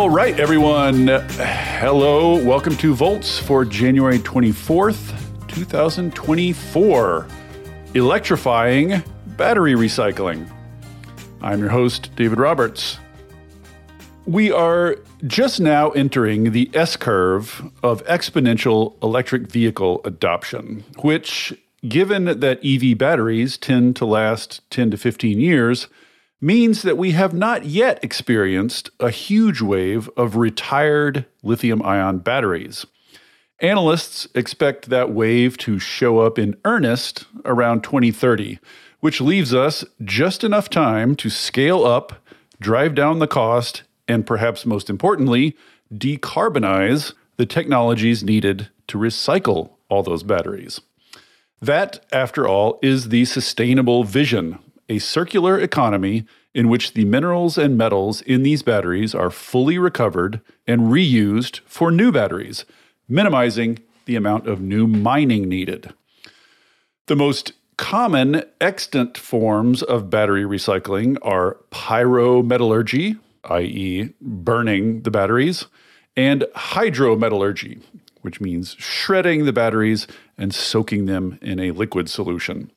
All right, everyone. Hello. Welcome to Volts for January 24th, 2024. Electrifying battery recycling. I'm your host, David Roberts. We are just now entering the S curve of exponential electric vehicle adoption, which, given that EV batteries tend to last 10 to 15 years, means that we have not yet experienced a huge wave of retired lithium ion batteries. Analysts expect that wave to show up in earnest around 2030, which leaves us just enough time to scale up, drive down the cost, and perhaps most importantly, decarbonize the technologies needed to recycle all those batteries. That, after all, is the sustainable vision a circular economy in which the minerals and metals in these batteries are fully recovered and reused for new batteries, minimizing the amount of new mining needed. The most common extant forms of battery recycling are pyrometallurgy, i.e., burning the batteries, and hydrometallurgy, which means shredding the batteries and soaking them in a liquid solution.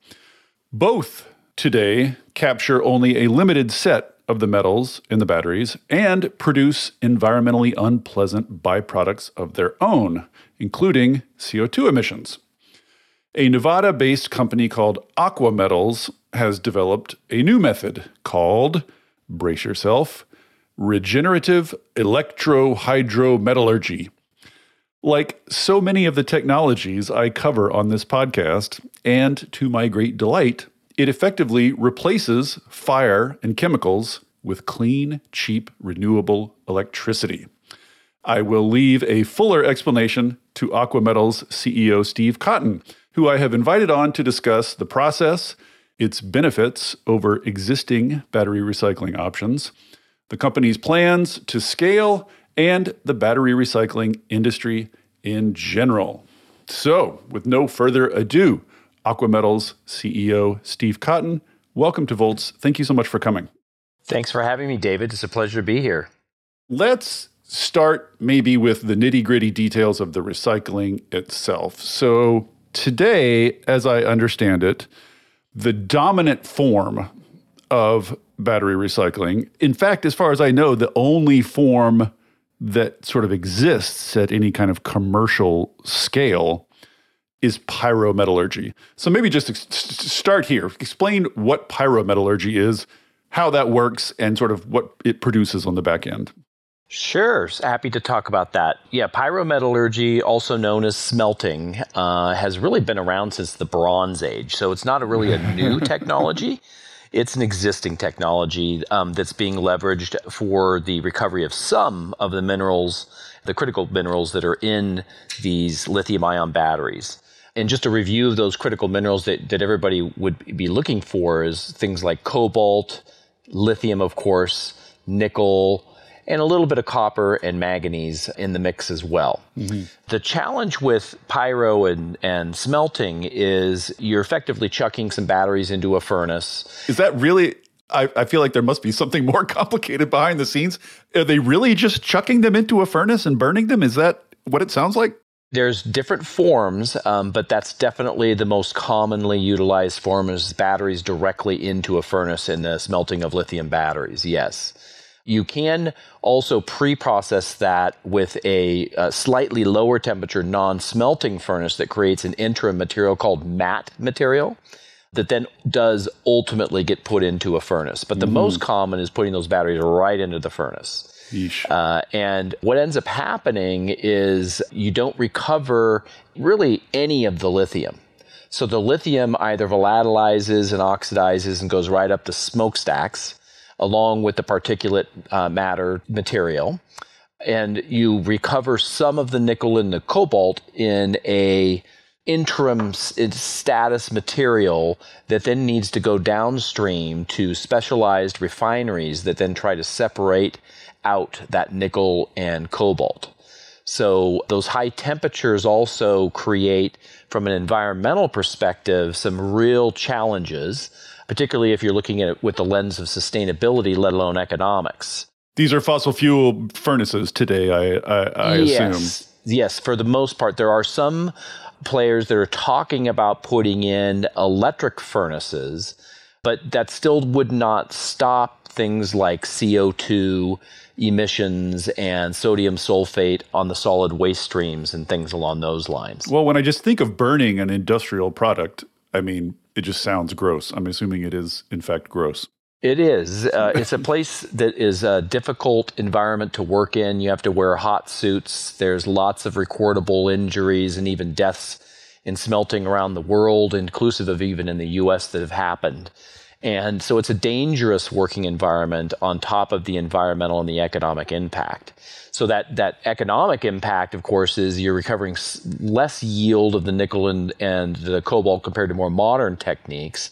Both today capture only a limited set of the metals in the batteries and produce environmentally unpleasant byproducts of their own, including CO2 emissions. A Nevada based company called Aqua Metals has developed a new method called, brace yourself, regenerative electrohydrometallurgy. Like so many of the technologies I cover on this podcast, and to my great delight, it effectively replaces fire and chemicals with clean, cheap, renewable electricity. I will leave a fuller explanation to Aqua Metals' CEO Steve Cotton, who I have invited on to discuss the process, its benefits over existing battery recycling options, the company's plans to scale, and the battery recycling industry in general. So, with no further ado, Aqua Metals' CEO, Steve Cotton. Welcome to Volts. Thank you so much for coming. Thanks for having me, David. It's a pleasure to be here. Let's start maybe with the nitty gritty details of the recycling itself. So, today, as I understand it, the dominant form of battery recycling, in fact, as far as I know, the only form that sort of exists at any kind of commercial scale is pyrometallurgy. So maybe just ex- start here. Explain what pyrometallurgy is, how that works, and sort of what it produces on the back end. Sure, happy to talk about that. Yeah, pyrometallurgy, also known as smelting, uh, has really been around since the Bronze Age. So it's not a really a new technology. It's an existing technology um, that's being leveraged for the recovery of some of the minerals, the critical minerals that are in these lithium ion batteries. And just a review of those critical minerals that, that everybody would be looking for is things like cobalt, lithium, of course, nickel, and a little bit of copper and manganese in the mix as well. Mm-hmm. The challenge with pyro and, and smelting is you're effectively chucking some batteries into a furnace. Is that really? I, I feel like there must be something more complicated behind the scenes. Are they really just chucking them into a furnace and burning them? Is that what it sounds like? There's different forms, um, but that's definitely the most commonly utilized form is batteries directly into a furnace in the smelting of lithium batteries. Yes. You can also pre-process that with a, a slightly lower temperature non-smelting furnace that creates an interim material called matte material that then does ultimately get put into a furnace. But the mm. most common is putting those batteries right into the furnace. Uh, and what ends up happening is you don't recover really any of the lithium. So the lithium either volatilizes and oxidizes and goes right up the smokestacks along with the particulate uh, matter material. And you recover some of the nickel and the cobalt in a interim status material that then needs to go downstream to specialized refineries that then try to separate out that nickel and cobalt. So those high temperatures also create, from an environmental perspective, some real challenges, particularly if you're looking at it with the lens of sustainability, let alone economics. These are fossil fuel furnaces today, I, I, I yes. assume. Yes, for the most part. There are some players that are talking about putting in electric furnaces, but that still would not stop things like CO2 emissions and sodium sulfate on the solid waste streams and things along those lines. Well, when I just think of burning an industrial product, I mean, it just sounds gross. I'm assuming it is, in fact, gross. It is. Uh, it's a place that is a difficult environment to work in. You have to wear hot suits. There's lots of recordable injuries and even deaths in smelting around the world, inclusive of even in the US, that have happened. And so it's a dangerous working environment on top of the environmental and the economic impact. So that, that economic impact, of course, is you're recovering less yield of the nickel and, and the cobalt compared to more modern techniques.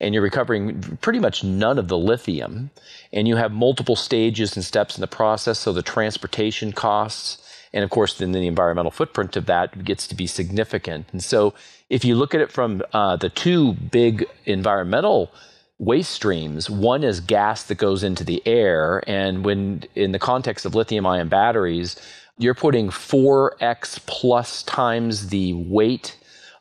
And you're recovering pretty much none of the lithium. And you have multiple stages and steps in the process. So the transportation costs, and of course, then the environmental footprint of that gets to be significant. And so if you look at it from uh, the two big environmental waste streams. One is gas that goes into the air. And when in the context of lithium ion batteries, you're putting 4x plus times the weight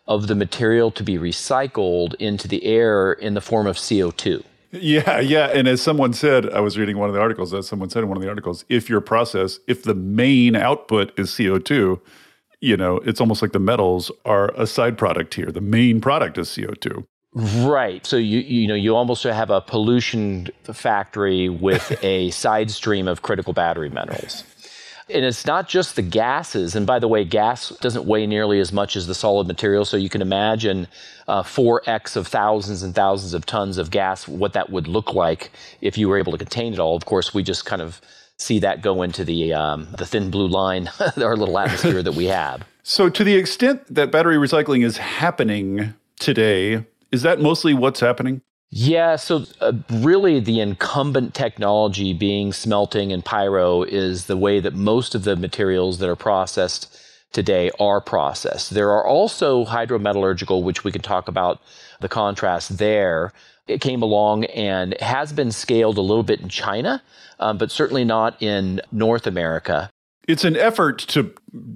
of the material to be recycled into the air in the form of CO2. Yeah, yeah. And as someone said, I was reading one of the articles, as someone said in one of the articles, if your process, if the main output is CO2, you know, it's almost like the metals are a side product here. The main product is CO2. Right. So you you know you almost have a pollution factory with a side stream of critical battery minerals. And it's not just the gases. And by the way, gas doesn't weigh nearly as much as the solid material. So you can imagine uh, 4x of thousands and thousands of tons of gas, what that would look like if you were able to contain it all. Of course, we just kind of see that go into the, um, the thin blue line, our little atmosphere that we have. So, to the extent that battery recycling is happening today, is that mostly what's happening? Yeah, so uh, really the incumbent technology being smelting and pyro is the way that most of the materials that are processed today are processed. There are also hydrometallurgical, which we can talk about the contrast there. It came along and has been scaled a little bit in China, um, but certainly not in North America. It's an effort to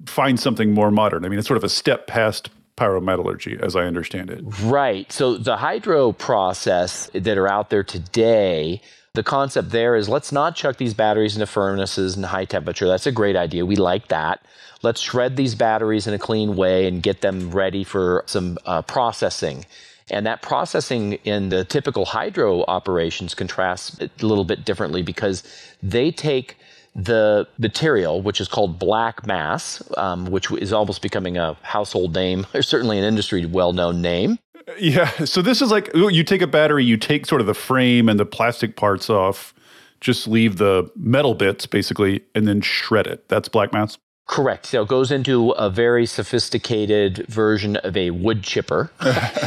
find something more modern. I mean, it's sort of a step past pyrometallurgy, as I understand it. Right. So the hydro process that are out there today, the concept there is let's not chuck these batteries into furnaces and high temperature. That's a great idea. We like that. Let's shred these batteries in a clean way and get them ready for some uh, processing. And that processing in the typical hydro operations contrasts a little bit differently because they take the material, which is called black mass, um, which is almost becoming a household name, or certainly an industry well known name. Yeah. So this is like you take a battery, you take sort of the frame and the plastic parts off, just leave the metal bits basically, and then shred it. That's black mass. Correct. So it goes into a very sophisticated version of a wood chipper,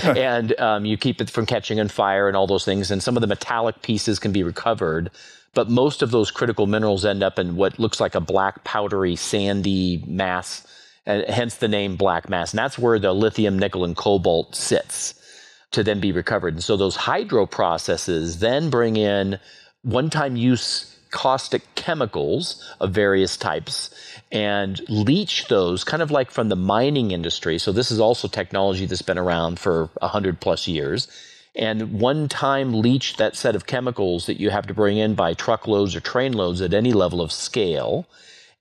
and um, you keep it from catching on fire and all those things. And some of the metallic pieces can be recovered but most of those critical minerals end up in what looks like a black powdery sandy mass and hence the name black mass. And that's where the lithium nickel and cobalt sits to then be recovered. And so those hydro processes then bring in one-time use caustic chemicals of various types and leach those kind of like from the mining industry. So this is also technology that's been around for 100 plus years and one time leach that set of chemicals that you have to bring in by truckloads or trainloads at any level of scale,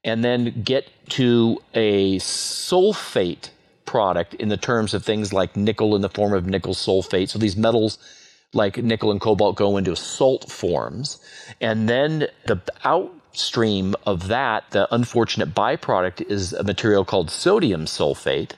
and then get to a sulfate product in the terms of things like nickel in the form of nickel sulfate. So these metals like nickel and cobalt go into salt forms. And then the outstream of that, the unfortunate byproduct, is a material called sodium sulfate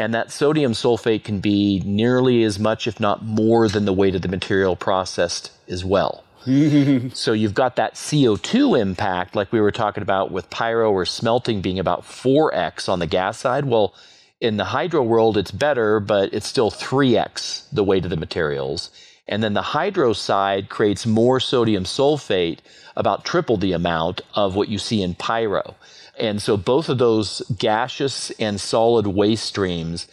and that sodium sulfate can be nearly as much, if not more, than the weight of the material processed as well. so you've got that CO2 impact, like we were talking about with pyro or smelting being about 4x on the gas side. Well, in the hydro world, it's better, but it's still 3x the weight of the materials. And then the hydro side creates more sodium sulfate, about triple the amount of what you see in pyro. And so both of those gaseous and solid waste streams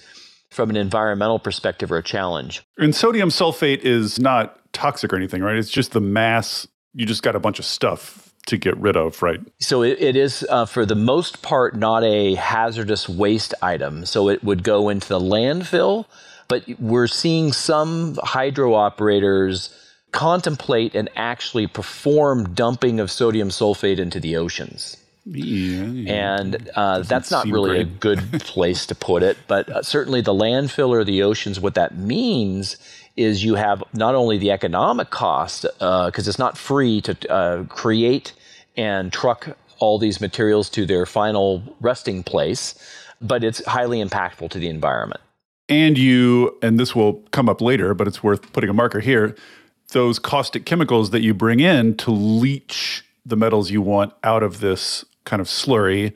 from an environmental perspective are a challenge. And sodium sulfate is not toxic or anything, right? It's just the mass. You just got a bunch of stuff to get rid of, right? So it, it is, uh, for the most part, not a hazardous waste item. So it would go into the landfill, but we're seeing some hydro operators contemplate and actually perform dumping of sodium sulfate into the oceans. Yeah, And uh, that's not really a good place to put it, but uh, certainly the landfill or the oceans, what that means is you have not only the economic cost, because it's not free to uh, create and truck all these materials to their final resting place, but it's highly impactful to the environment. And you, and this will come up later, but it's worth putting a marker here. Those caustic chemicals that you bring in to leach the metals you want out of this kind of slurry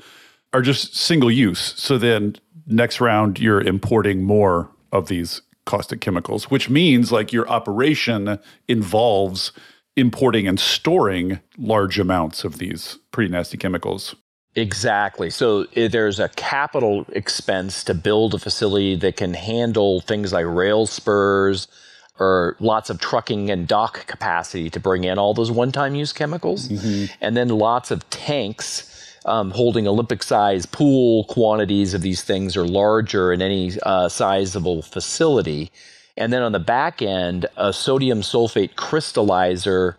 are just single use. So then next round, you're importing more of these caustic chemicals, which means like your operation involves importing and storing large amounts of these pretty nasty chemicals. Exactly. So eh, there's a capital expense to build a facility that can handle things like rail spurs or lots of trucking and dock capacity to bring in all those one time use chemicals. Mm-hmm. And then lots of tanks um, holding Olympic size pool quantities of these things or larger in any uh, sizable facility. And then on the back end, a sodium sulfate crystallizer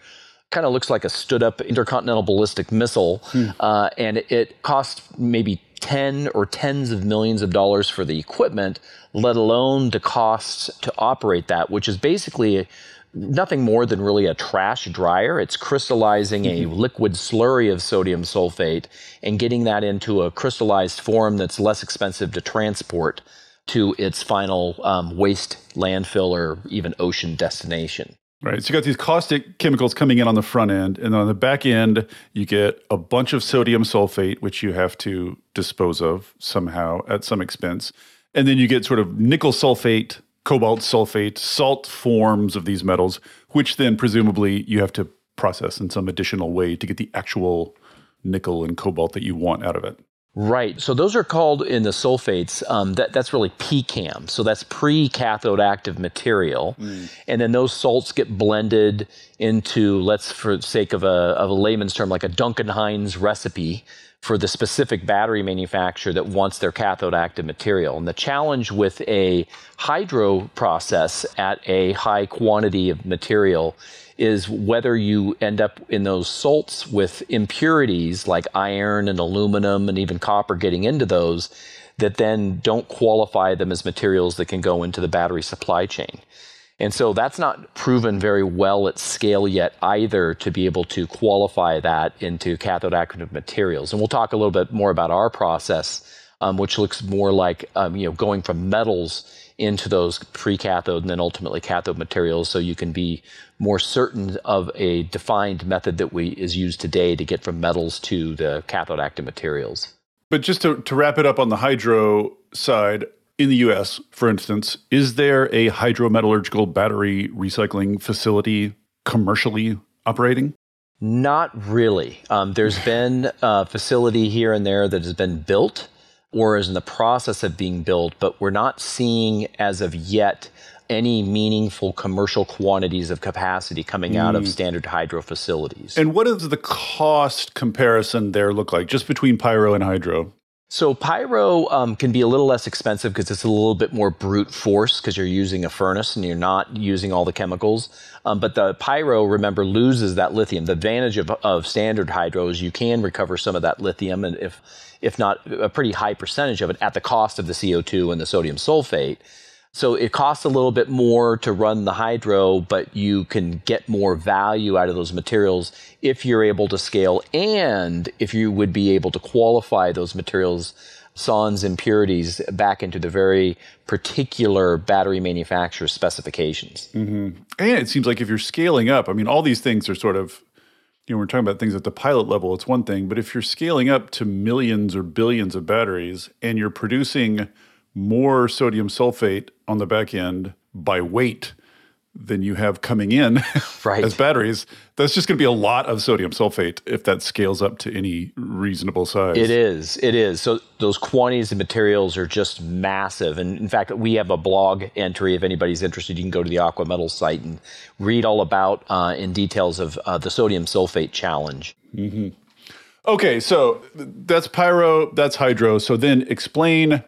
kind of looks like a stood up intercontinental ballistic missile. Uh, and it costs maybe 10 or tens of millions of dollars for the equipment, let alone the costs to operate that, which is basically nothing more than really a trash dryer. It's crystallizing a liquid slurry of sodium sulfate and getting that into a crystallized form that's less expensive to transport to its final um, waste landfill or even ocean destination. Right. So you got these caustic chemicals coming in on the front end, and on the back end, you get a bunch of sodium sulfate, which you have to dispose of somehow at some expense. And then you get sort of nickel sulfate, cobalt sulfate, salt forms of these metals, which then presumably you have to process in some additional way to get the actual nickel and cobalt that you want out of it. Right. So those are called in the sulfates. Um, that that's really PCAM. So that's pre-cathode active material, and then those salts get blended into, let's for the sake of a of a layman's term, like a Duncan Hines recipe for the specific battery manufacturer that wants their cathode active material. And the challenge with a hydro process at a high quantity of material is whether you end up in those salts with impurities like iron and aluminum and even copper getting into those that then don't qualify them as materials that can go into the battery supply chain. And so that's not proven very well at scale yet either to be able to qualify that into cathode active materials. And we'll talk a little bit more about our process, um, which looks more like um, you know going from metals into those pre-cathode and then ultimately cathode materials, so you can be more certain of a defined method that we is used today to get from metals to the cathode active materials. But just to, to wrap it up on the hydro side, in the US, for instance, is there a hydrometallurgical battery recycling facility commercially operating? Not really. Um, there's been a facility here and there that has been built or is in the process of being built, but we're not seeing as of yet any meaningful commercial quantities of capacity coming out of standard hydro facilities. And what does the cost comparison there look like, just between pyro and hydro? So pyro um, can be a little less expensive because it's a little bit more brute force because you're using a furnace and you're not using all the chemicals. Um, but the pyro, remember, loses that lithium. The advantage of, of standard hydro is you can recover some of that lithium, and if if not a pretty high percentage of it, at the cost of the CO2 and the sodium sulfate. So it costs a little bit more to run the hydro, but you can get more value out of those materials if you're able to scale and if you would be able to qualify those materials, sans impurities, back into the very particular battery manufacturer specifications. Mm-hmm. And it seems like if you're scaling up, I mean, all these things are sort of, you know, we're talking about things at the pilot level, it's one thing, but if you're scaling up to millions or billions of batteries and you're producing more sodium sulfate on the back end by weight than you have coming in right. as batteries, that's just going to be a lot of sodium sulfate if that scales up to any reasonable size. It is. It is. So those quantities of materials are just massive. And in fact, we have a blog entry. If anybody's interested, you can go to the Aqua Metals site and read all about uh, in details of uh, the sodium sulfate challenge. Mm-hmm. Okay, so that's pyro, that's hydro. So then explain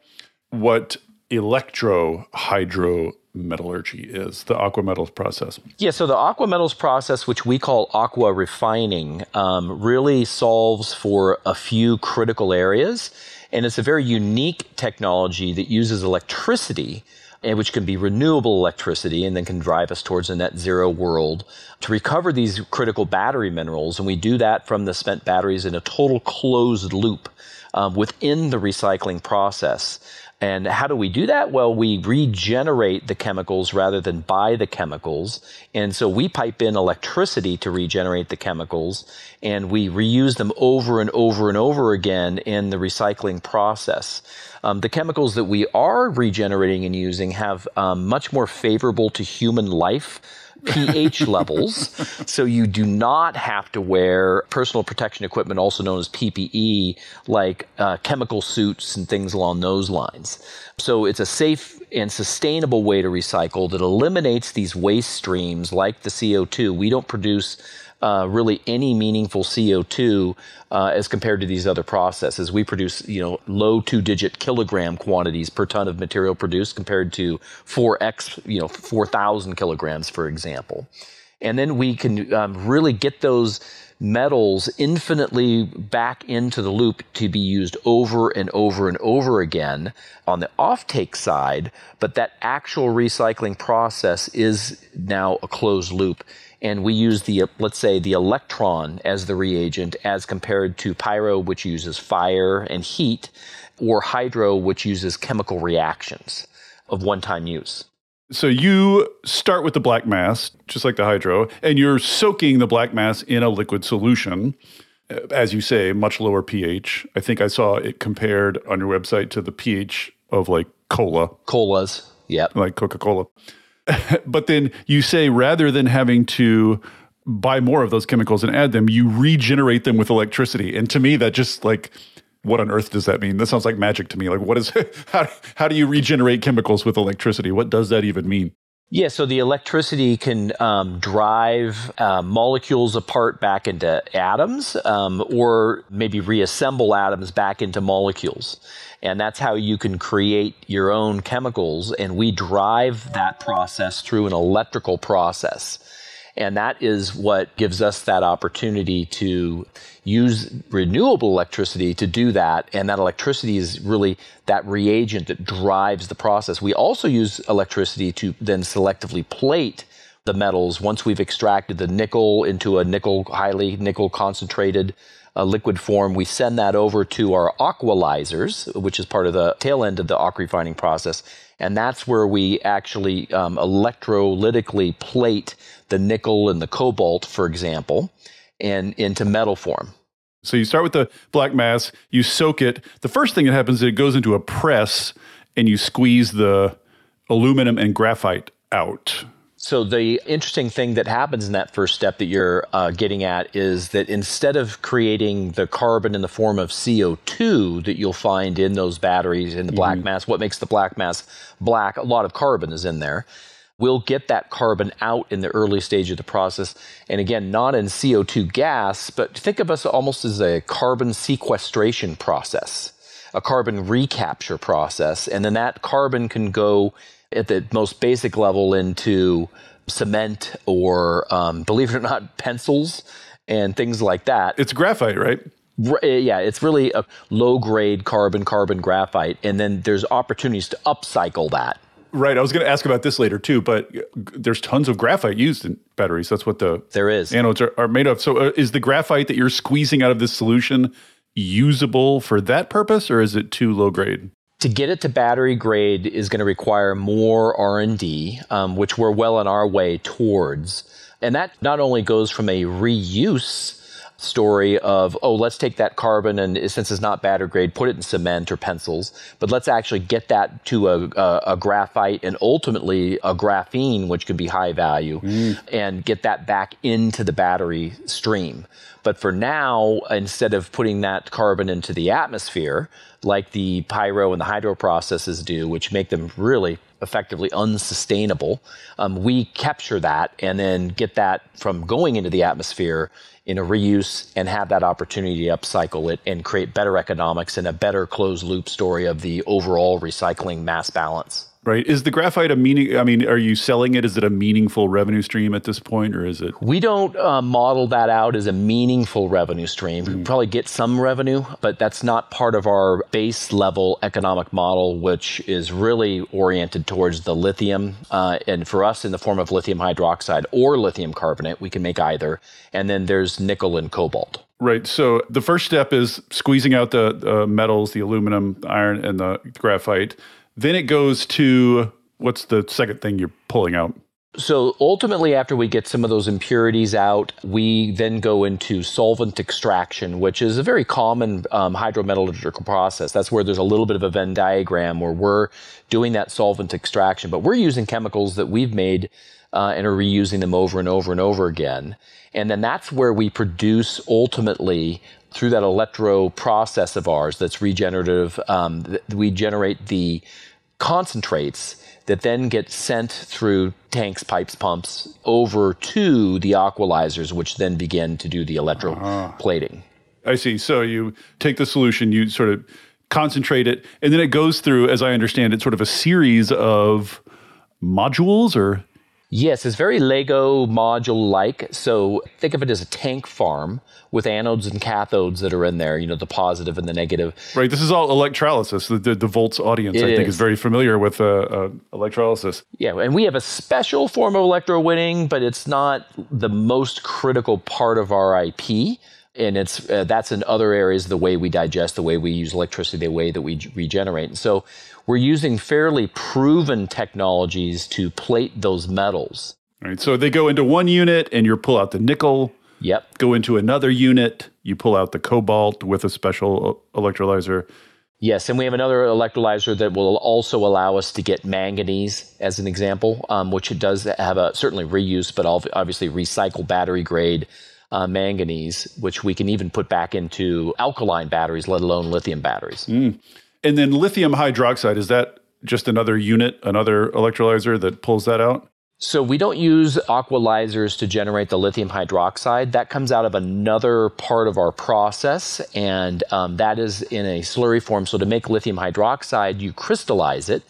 what electrohydro metallurgy is, the aqua metals process. Yeah, so the aqua metals process, which we call aqua refining, um, really solves for a few critical areas. And it's a very unique technology that uses electricity, and which can be renewable electricity and then can drive us towards a net zero world to recover these critical battery minerals. And we do that from the spent batteries in a total closed loop um, within the recycling process. And how do we do that? Well, we regenerate the chemicals rather than buy the chemicals. And so we pipe in electricity to regenerate the chemicals and we reuse them over and over and over again in the recycling process. Um, the chemicals that we are regenerating and using have um, much more favorable to human life pH levels. So you do not have to wear personal protection equipment, also known as PPE, like uh, chemical suits and things along those lines. So it's a safe and sustainable way to recycle that eliminates these waste streams like the CO2. We don't produce uh, really any meaningful CO2 uh, as compared to these other processes. We produce, you know, low two-digit kilogram quantities per ton of material produced compared to 4x, you know, 4,000 kilograms, for example. And then we can um, really get those metals infinitely back into the loop to be used over and over and over again on the offtake side, but that actual recycling process is now a closed loop and we use the let's say the electron as the reagent as compared to pyro which uses fire and heat or hydro which uses chemical reactions of one-time use. So you start with the black mass just like the hydro and you're soaking the black mass in a liquid solution. Uh, as you say much lower ph. I think i saw it compared on your website to the ph of like cola. Colas yeah like coca-cola but then you say rather than having to buy more of those chemicals and add them, you regenerate them with electricity. And to me, that just like, what on earth does that mean? That sounds like magic to me. Like, what is, how, how do you regenerate chemicals with electricity? What does that even mean? Yeah, so the electricity can um, drive uh, molecules apart back into atoms um, or maybe reassemble atoms back into molecules. And that's how you can create your own chemicals. And we drive that process through an electrical process. And that is what gives us that opportunity to use renewable electricity to do that. And that electricity is really that reagent that drives the process. We also use electricity to then selectively plate the metals once we've extracted the nickel into a nickel, highly nickel concentrated uh, liquid form. We send that over to our aqualyzers, which is part of the tail end of the aqua refining process. And that's where we actually um, electrolytically plate the nickel and the cobalt, for example, and into metal form. So you start with the black mass, you soak it. The first thing that happens is it goes into a press and you squeeze the aluminum and graphite out. So the interesting thing that happens in that first step that you're uh, getting at is that instead of creating the carbon in the form of CO2 that you'll find in those batteries in the black mm-hmm. mass, what makes the black mass black? A lot of carbon is in there. We'll get that carbon out in the early stage of the process. And again, not in CO2 gas, but think of us almost as a carbon sequestration process, a carbon recapture process. And then that carbon can go at the most basic level into cement or, um, believe it or not, pencils and things like that. It's graphite, right? Eh, yeah, it's really a low grade carbon carbon graphite, and then there's opportunities to upcycle that. Right. I was going to ask about this later too, but there's tons of graphite used in batteries. That's what the there is anodes are, are made of. So, uh, is the graphite that you're squeezing out of this solution usable for that purpose, or is it too low grade? To get it to battery grade is going to require more r&d um, which we're well on our way towards. And that not only goes from a reuse story of, oh, let's take that carbon and since it's not battery grade, put it in cement or pencils, but let's actually get that to a, a, a graphite and ultimately a graphene, which could be high value, mm. and get that back into the battery stream. But for now, instead of putting that carbon into the atmosphere, like the pyro and the hydro processes do, which make them really effectively unsustainable, um, we capture that and then get that from going into the atmosphere in a reuse and have that opportunity to upcycle it and create better economics and a better closed loop story of the overall recycling mass balance. Right. Is the graphite a meaning? I mean, are you selling it? Is it a meaningful revenue stream at this point, or is it? We don't uh, model that out as a meaningful revenue stream. Mm. We probably get some revenue, but that's not part of our base level economic model, which is really oriented towards the lithium. Uh, and for us, in the form of lithium hydroxide or lithium carbonate, we can make either. And then there's nickel and cobalt. Right. So the first step is squeezing out the uh, metals, the aluminum, iron, and the graphite then it goes to what's the second thing you're pulling out? So ultimately, after we get some of those impurities out, we then go into solvent extraction, which is a very common um, hydrometallurgical process. That's where there's a little bit of a Venn diagram where we're doing that solvent extraction, but we're using chemicals that we've made uh, and are reusing them over and over and over again. And then that's where we produce ultimately through that electro process of ours that's regenerative, um, we generate the concentrates that then get sent through tanks, pipes, pumps over to the aqualyzers, which then begin to do the electroplating. Uh-huh. I see. So you take the solution, you sort of concentrate it, and then it goes through, as I understand it, sort of a series of modules or Yes, it's very Lego module like. So think of it as a tank farm with anodes and cathodes that are in there, you know, the positive and the negative. Right. This is all electrolysis. The, the, the Volts audience, it I think, is. is very familiar with uh, uh, electrolysis. Yeah. And we have a special form of electrowinning, but it's not the most critical part of our IP and it's uh, that's in other areas the way we digest the way we use electricity the way that we regenerate and so we're using fairly proven technologies to plate those metals all right so they go into one unit and you pull out the nickel yep go into another unit you pull out the cobalt with a special electrolyzer Yes, and we have another electrolyzer that will also allow us to get manganese, as an example, um, which it does have a certainly reuse, but obviously recycle battery grade uh, manganese, which we can even put back into alkaline batteries, let alone lithium batteries. Mm. And then lithium hydroxide, is that just another unit, another electrolyzer that pulls that out? So we don't use aqualyzers to generate the lithium hydroxide. That comes out of another part of our process, and um, that is in a slurry form. So to make lithium hydroxide, you crystallize it.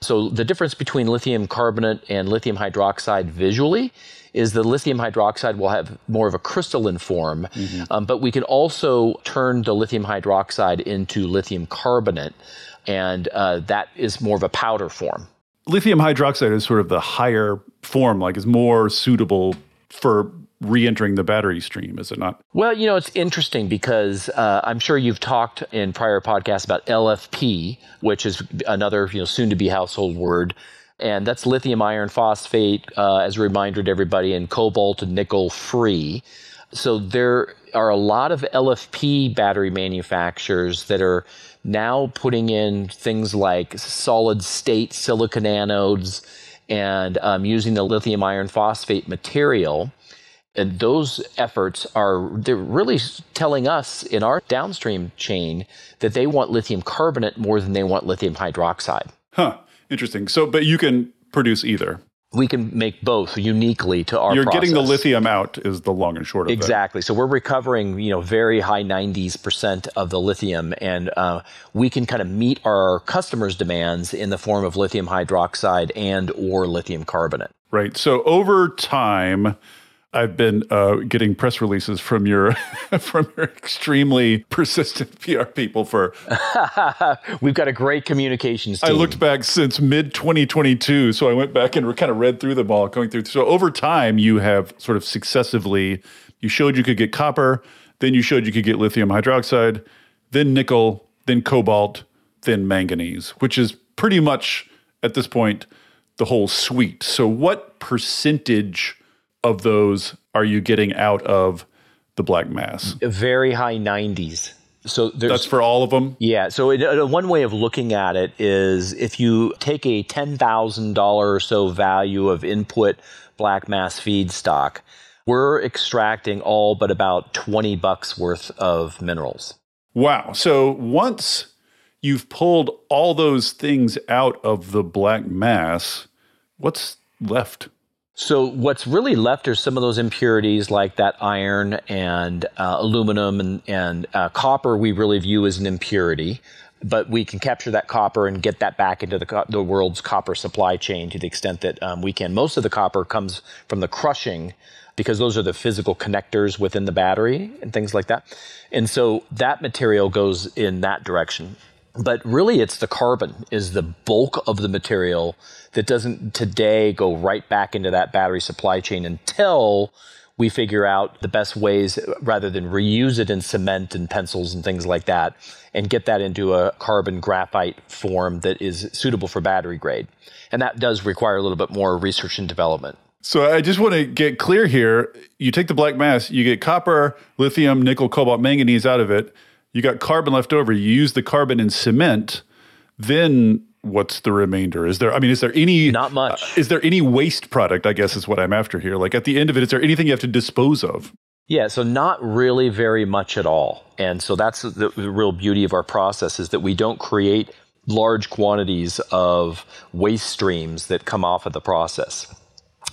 So the difference between lithium carbonate and lithium hydroxide visually is the lithium hydroxide will have more of a crystalline form, mm-hmm. um, but we can also turn the lithium hydroxide into lithium carbonate, and uh, that is more of a powder form. Lithium hydroxide is sort of the higher form, like is more suitable for re-entering the battery stream, is it not? Well, you know, it's interesting because uh, I'm sure you've talked in prior podcasts about LFP, which is another you know soon-to-be household word and that's lithium iron phosphate, uh, as a reminder to everybody, and cobalt and nickel free. So there are a lot of LFP battery manufacturers that are now putting in things like solid state silicon anodes and um, using the lithium iron phosphate material. And those efforts are they're really telling us in our downstream chain that they want lithium carbonate more than they want lithium hydroxide. Huh. Interesting. So, but you can produce either. We can make both uniquely to our. You're process. getting the lithium out is the long and short of exactly. That. So we're recovering, you know, very high 90s percent of the lithium, and uh, we can kind of meet our customers' demands in the form of lithium hydroxide and or lithium carbonate. Right. So over time, I've been uh, getting press releases from your from your extremely persistent PR people for. We've got a great communications team. I looked back since mid 2022, so I went back and we kind of read through them all, going through. So over time, you have sort of successively. You showed you could get copper, then you showed you could get lithium hydroxide, then nickel, then cobalt, then manganese, which is pretty much at this point the whole suite. So what percentage? Of those are you getting out of the black mass? Very high 90s. So that's for all of them. Yeah. So it, uh, one way of looking at it is if you take a ten thousand dollar or so value of input black mass feedstock, we're extracting all but about twenty bucks worth of minerals. Wow. So once you've pulled all those things out of the black mass, what's left? So what's really left are some of those impurities like that iron and uh, aluminum and, and uh, copper we really view as an impurity. But we can capture that copper and get that back into the, co- the world's copper supply chain to the extent that um, we can. Most of the copper comes from the crushing because those are the physical connectors within the battery and things like that. And so that material goes in that direction but really it's the carbon is the bulk of the material that doesn't today go right back into that battery supply chain until we figure out the best ways rather than reuse it in cement and pencils and things like that and get that into a carbon graphite form that is suitable for battery grade. And that does require a little bit more research and development. So I just want to get clear here. You take the black mass, you get copper, lithium, nickel, cobalt, manganese out of it you got carbon left over. You use the carbon in cement. Then what's the remainder? Is there? I mean, is there any? Not much. Uh, is there any waste product? I guess is what I'm after here. Like at the end of it, is there anything you have to dispose of? Yeah, so not really very much at all. And so that's the, the real beauty of our process is that we don't create large quantities of waste streams that come off of the process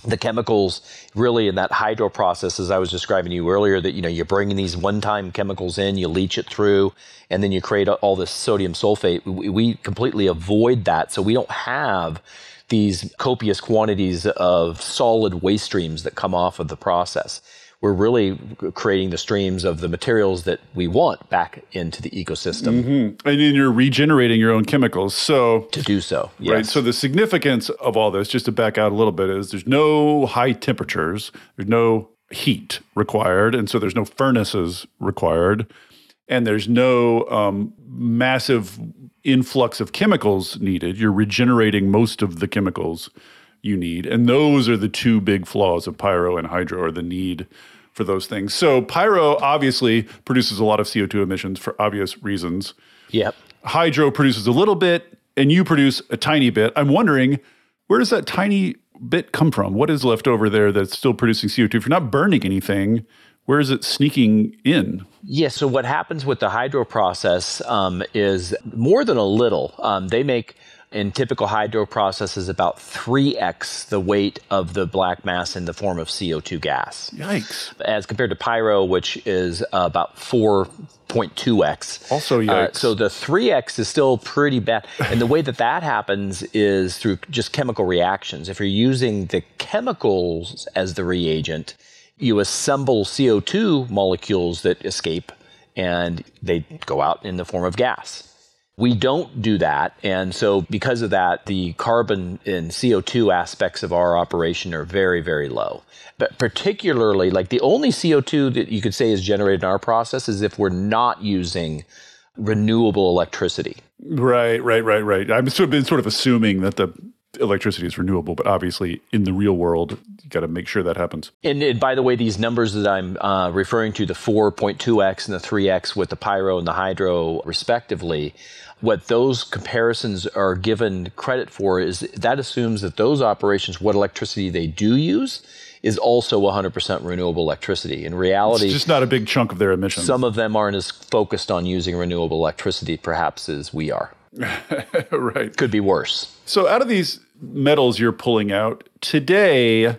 the chemicals really in that hydro process as i was describing to you earlier that you know you're bringing these one-time chemicals in you leach it through and then you create all this sodium sulfate. We, we completely avoid that. So we don't have these copious quantities of solid waste streams that come off of the process we're really creating the streams of the materials that we want back into the ecosystem. Mm-hmm. And then you're regenerating your own chemicals. So to do so, yes. right. So the significance of all this, just to back out a little bit, is there's no high temperatures, there's no heat required, and so there's no furnaces required, and there's no um, massive influx of chemicals needed. You're regenerating most of the chemicals you need, and those are the two big flaws of pyro and hydro, or the need for those things. So pyro obviously produces a lot of CO2 emissions for obvious reasons. Yep. Hydro produces a little bit and you produce a tiny bit. I'm wondering where does that tiny bit come from? What is left over there that's still producing CO2? If you're not burning anything, where is it sneaking in? Yeah, so what happens with the hydro process um, is more than a little. Um, they make in typical hydro processes about 3x the weight of the black mass in the form of CO2 gas. Yikes. As compared to pyro, which is about 4.2x. Also, uh, yikes. Uh, so the 3x is still pretty bad. And the way that that happens is through just chemical reactions. If you're using the chemicals as the reagent, you assemble CO2 molecules that escape and they go out in the form of gas. We don't do that. And so, because of that, the carbon and CO2 aspects of our operation are very, very low. But particularly, like the only CO2 that you could say is generated in our process is if we're not using renewable electricity. Right, right, right, right. I've sort of been sort of assuming that the electricity is renewable, but obviously in the real world, you got to make sure that happens. And, and, by the way, these numbers that I'm uh, referring to, the 4.2x and the 3x with the pyro and the hydro, respectively, what those comparisons are given credit for is that assumes that those operations, what electricity they do use, is also 100% renewable electricity. In reality, it's just not a big chunk of their emissions. Some of them aren't as focused on using renewable electricity, perhaps, as we are. right. Could be worse. So, out of these metals you're pulling out today,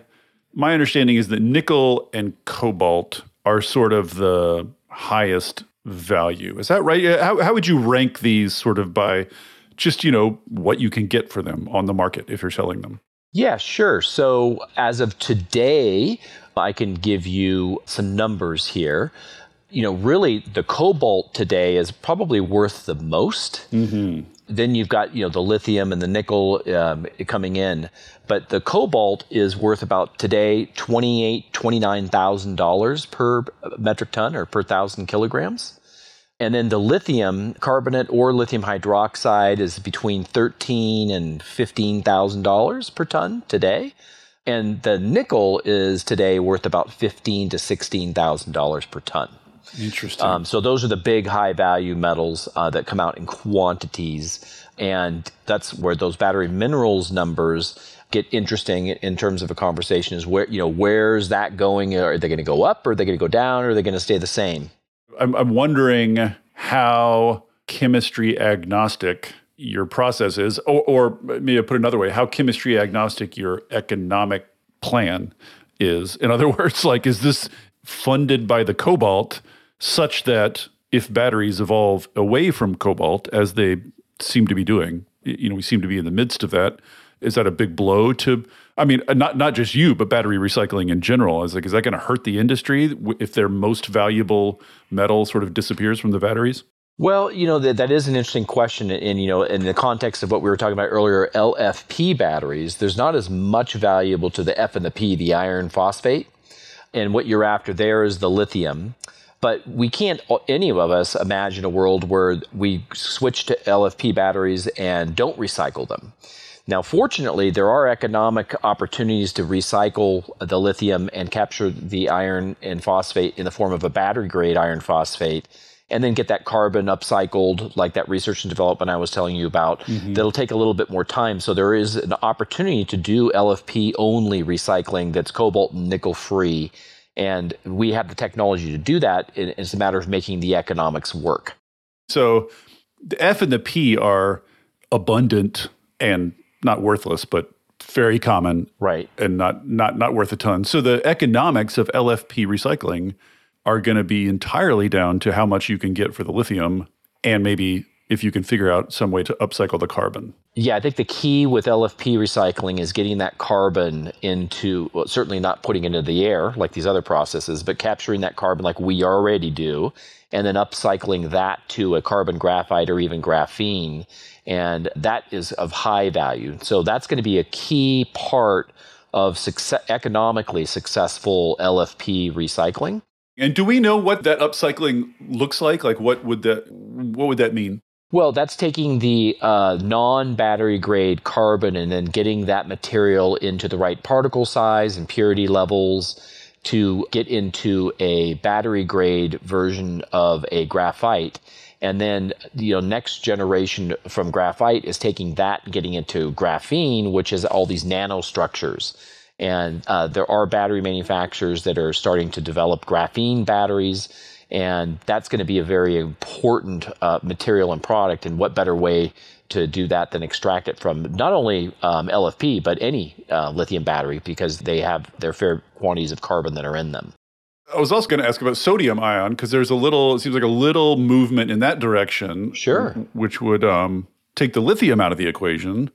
my understanding is that nickel and cobalt are sort of the highest value. Is that right? How, how would you rank these sort of by just, you know, what you can get for them on the market if you're selling them? Yeah, sure. So as of today, I can give you some numbers here. You know, really, the cobalt today is probably worth the most. Mm-hmm. Then you've got you know the lithium and the nickel um, coming in, but the cobalt is worth about today twenty eight twenty nine thousand dollars per metric ton or per thousand kilograms. And then the lithium carbonate or lithium hydroxide is between thirteen and fifteen thousand dollars per ton today. And the nickel is today worth about fifteen to sixteen thousand dollars per ton. Interesting. Um, so those are the big high value metals uh, that come out in quantities, and that's where those battery minerals numbers get interesting in terms of a conversation. Is where you know where's that going? Are they going to go up? Or are they going to go down? Or are they going to stay the same? I'm, I'm wondering how chemistry agnostic your process is, or, or maybe I put another way, how chemistry agnostic your economic plan is. In other words, like, is this funded by the cobalt such that if batteries evolve away from cobalt, as they seem to be doing, you know, we seem to be in the midst of that. Is that a big blow to? I mean, uh, not not just you, but battery recycling in general. Is like, is that going to hurt the industry if their most valuable metal sort of disappears from the batteries? Well, you know that that is an interesting question, and you know, in the context of what we were talking about earlier, LFP batteries, there's not as much valuable to the F and the P, the iron phosphate, and what you're after there is the lithium. But we can't, any of us, imagine a world where we switch to LFP batteries and don't recycle them. Now, fortunately, there are economic opportunities to recycle the lithium and capture the iron and phosphate in the form of a battery grade iron phosphate and then get that carbon upcycled, like that research and development I was telling you about. Mm-hmm. That'll take a little bit more time. So there is an opportunity to do LFP only recycling that's cobalt and nickel free. And we have the technology to do that. It's a matter of making the economics work. So the F and the P are abundant and not worthless, but very common, right? And not not not worth a ton. So the economics of LFP recycling are going to be entirely down to how much you can get for the lithium and maybe if you can figure out some way to upcycle the carbon. Yeah, I think the key with LFP recycling is getting that carbon into, well, certainly not putting it into the air like these other processes, but capturing that carbon like we already do, and then upcycling that to a carbon graphite or even graphene. And that is of high value. So that's going to be a key part of success, economically successful LFP recycling. And do we know what that upcycling looks like? Like, what would that what would that mean? Well, that's taking the uh, non-battery grade carbon and then getting that material into the right particle size and purity levels to get into a battery grade version of a graphite. And then, you know, next generation from graphite is taking that and getting into graphene, which is all these nanostructures. And uh, there are battery manufacturers that are starting to develop graphene batteries. And that's going to be a very important uh, material and product. And what better way to do that than extract it from not only um, LFP, but any uh, lithium battery because they have their fair quantities of carbon that are in them. I was also going to ask about sodium ion because there's a little, it seems like a little movement in that direction. Sure. Which would um, take the lithium out of the equation.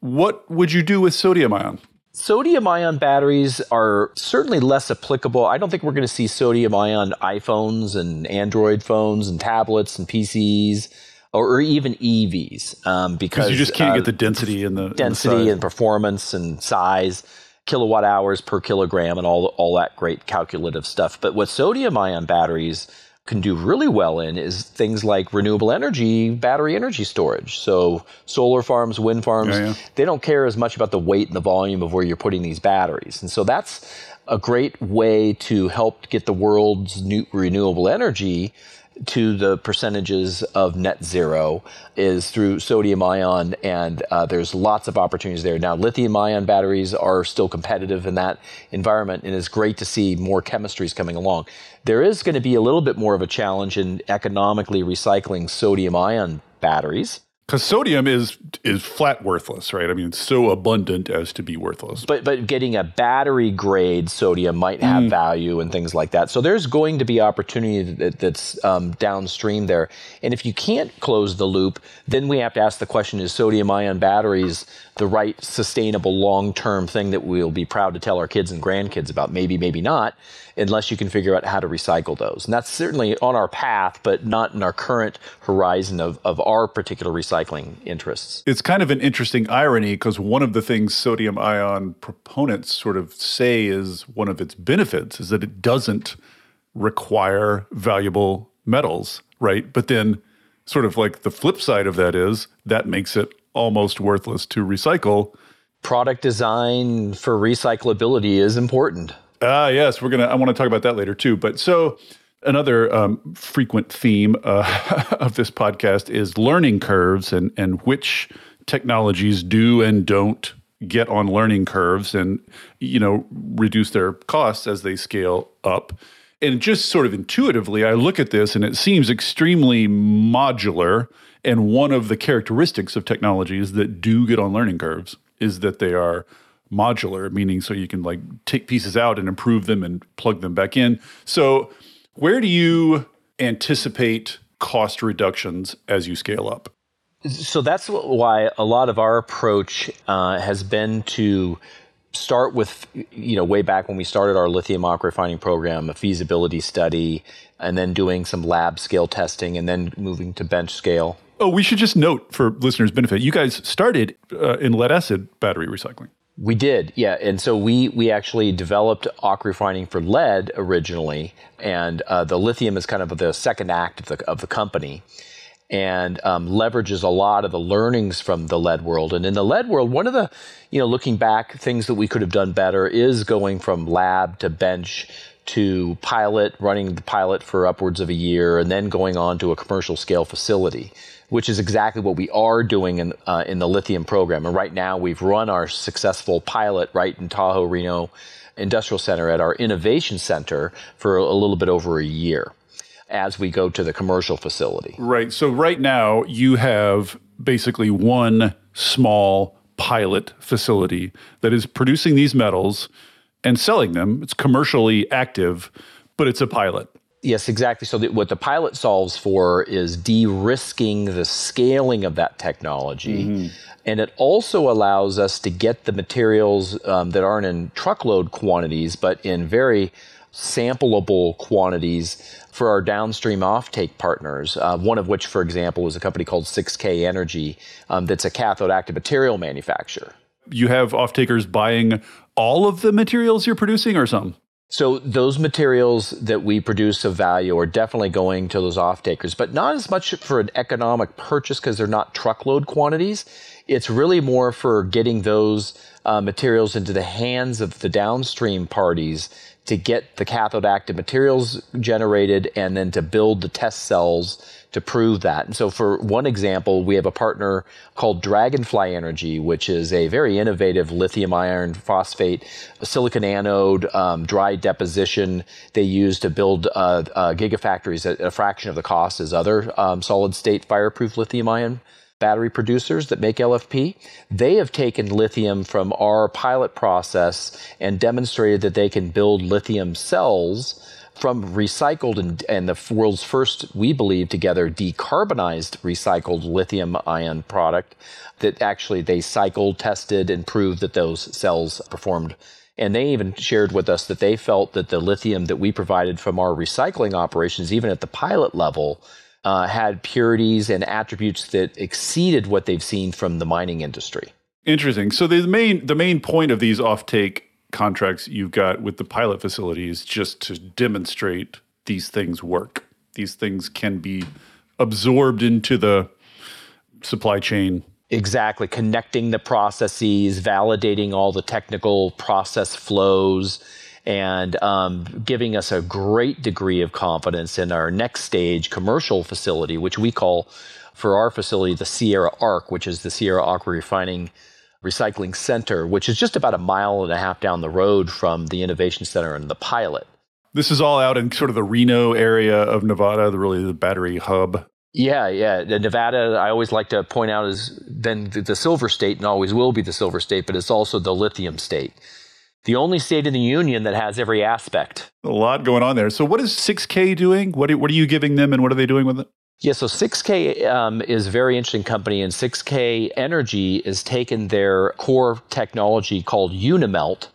What would you do with sodium ion? Sodium ion batteries are certainly less applicable. I don't think we're going to see sodium ion iPhones and Android phones and tablets and PCs or, even EVs um, because you just can't uh, get the density and the density the and performance and size, kilowatt hours per kilogram, and all all that great calculative stuff. But with sodium ion batteries can do really well in is things like renewable energy, battery energy storage. So solar farms, wind farms, yeah, yeah. they don't care as much about the weight and the volume of where you're putting these batteries. And so that's a great way to help get the world's new renewable energy to the percentages of net zero is through sodium ion, and uh, there's lots of opportunities there. Now, lithium ion batteries are still competitive in that environment, and it's great to see more chemistries coming along. There is going to be a little bit more of a challenge in economically recycling sodium ion batteries because sodium is is flat worthless, right? I mean, it's so abundant as to be worthless. But but getting a battery grade sodium might have mm. value and things like that. So there's going to be opportunity that, that's um, downstream there. And if you can't close the loop, then we have to ask the question: Is sodium ion batteries the right sustainable long term thing that we'll be proud to tell our kids and grandkids about? Maybe, maybe not unless you can figure out how to recycle those. And that's certainly on our path, but not in our current horizon of, of our particular recycling interests. It's kind of an interesting irony because one of the things sodium ion proponents sort of say is one of its benefits is that it doesn't require valuable metals, right? But then, sort of like the flip side of that is that makes it almost worthless to recycle product design for recyclability is important. Ah, yes, we're gonna. I want to talk about that later too. But so another um, frequent theme uh, of this podcast is learning curves and and which technologies do and don't get on learning curves and you know reduce their costs as they scale up and just sort of intuitively i look at this and it seems extremely modular. And one of the characteristics of technologies that do get on learning curves is that they are modular meaning so you can like take pieces out and improve them and plug them back in. So where do you anticipate cost reductions as you scale up? So that's why a lot of our approach uh, has been to start with, you know, way back when we started our lithium aqua refining program, a feasibility study, and then doing some lab scale testing, and then moving to bench scale. Oh, we should just note for listeners' benefit, you guys started uh, in lead acid battery recycling. We did, yeah, and so we we actually developed aqua refining for lead originally, and uh, the lithium is kind of the second act of the of the company and um, leverages a lot of the learnings from the lead world. And in the lead world, one of the, you know, looking back, things that we could have done better is going from lab to bench to pilot, running the pilot for upwards of a year, and then going on to a commercial scale facility, which is exactly what we are doing in, uh, in the lithium program. And right now, we've run our successful pilot right in Tahoe Reno Industrial Center at our innovation center for a little bit over a year as we go to the commercial facility. Right. So right now you have basically one small pilot facility that is producing these metals and selling them. It's commercially active, but it's a pilot. Yes, exactly. So, the, what the pilot solves for is de risking the scaling of that technology. Mm-hmm. And it also allows us to get the materials um, that aren't in truckload quantities, but in very sampleable quantities for our downstream offtake partners, uh, one of which, for example, is a company called 6K Energy um, that's a cathode active material manufacturer. You have offtakers buying all of the materials you're producing or some? So those materials that we produce of value are definitely going to those offtakers, but not as much for an economic purchase because they're not truckload quantities. It's really more for getting those uh, materials into the hands of the downstream parties to get the cathode active materials generated and then to build the test cells to prove that. And so, for one example, we have a partner called Dragonfly Energy, which is a very innovative lithium iron phosphate silicon anode um, dry deposition they use to build uh, uh, gigafactories at a fraction of the cost as other um, solid state fireproof lithium ion battery producers that make LFP, they have taken lithium from our pilot process and demonstrated that they can build lithium cells from recycled and, and, the world's first, we believe, together decarbonized recycled lithium ion product that actually they cycled, tested, and proved that those cells performed. And they even shared with us that they felt that the lithium that we provided from our recycling operations, even at the pilot level, uh, had purities and attributes that exceeded what they've seen from the mining industry. Interesting. So the main the main point of these offtake contracts you've got with the pilot facility is just to demonstrate these things work. These things can be absorbed into the supply chain. Exactly. Connecting the processes, validating all the technical process flows, and um, giving us a great degree of confidence in our next stage commercial facility, which we call for our facility the Sierra ARC, which is the Sierra Aqua Refining Recycling Center, which is just about a mile and a half down the road from the Innovation Center and the pilot. This is all out in sort of the Reno area of Nevada, the really the battery hub. Yeah, yeah. Nevada, I always like to point out, is then the silver state and always will be the silver state, but it's also the lithium state the only state in the union that has every aspect. A lot going on there. So, what is 6K doing? What are, what are you giving them, and what are they doing with it? Yeah, so 6K um, is a very interesting company, and 6K Energy is taken their core technology called Unimelt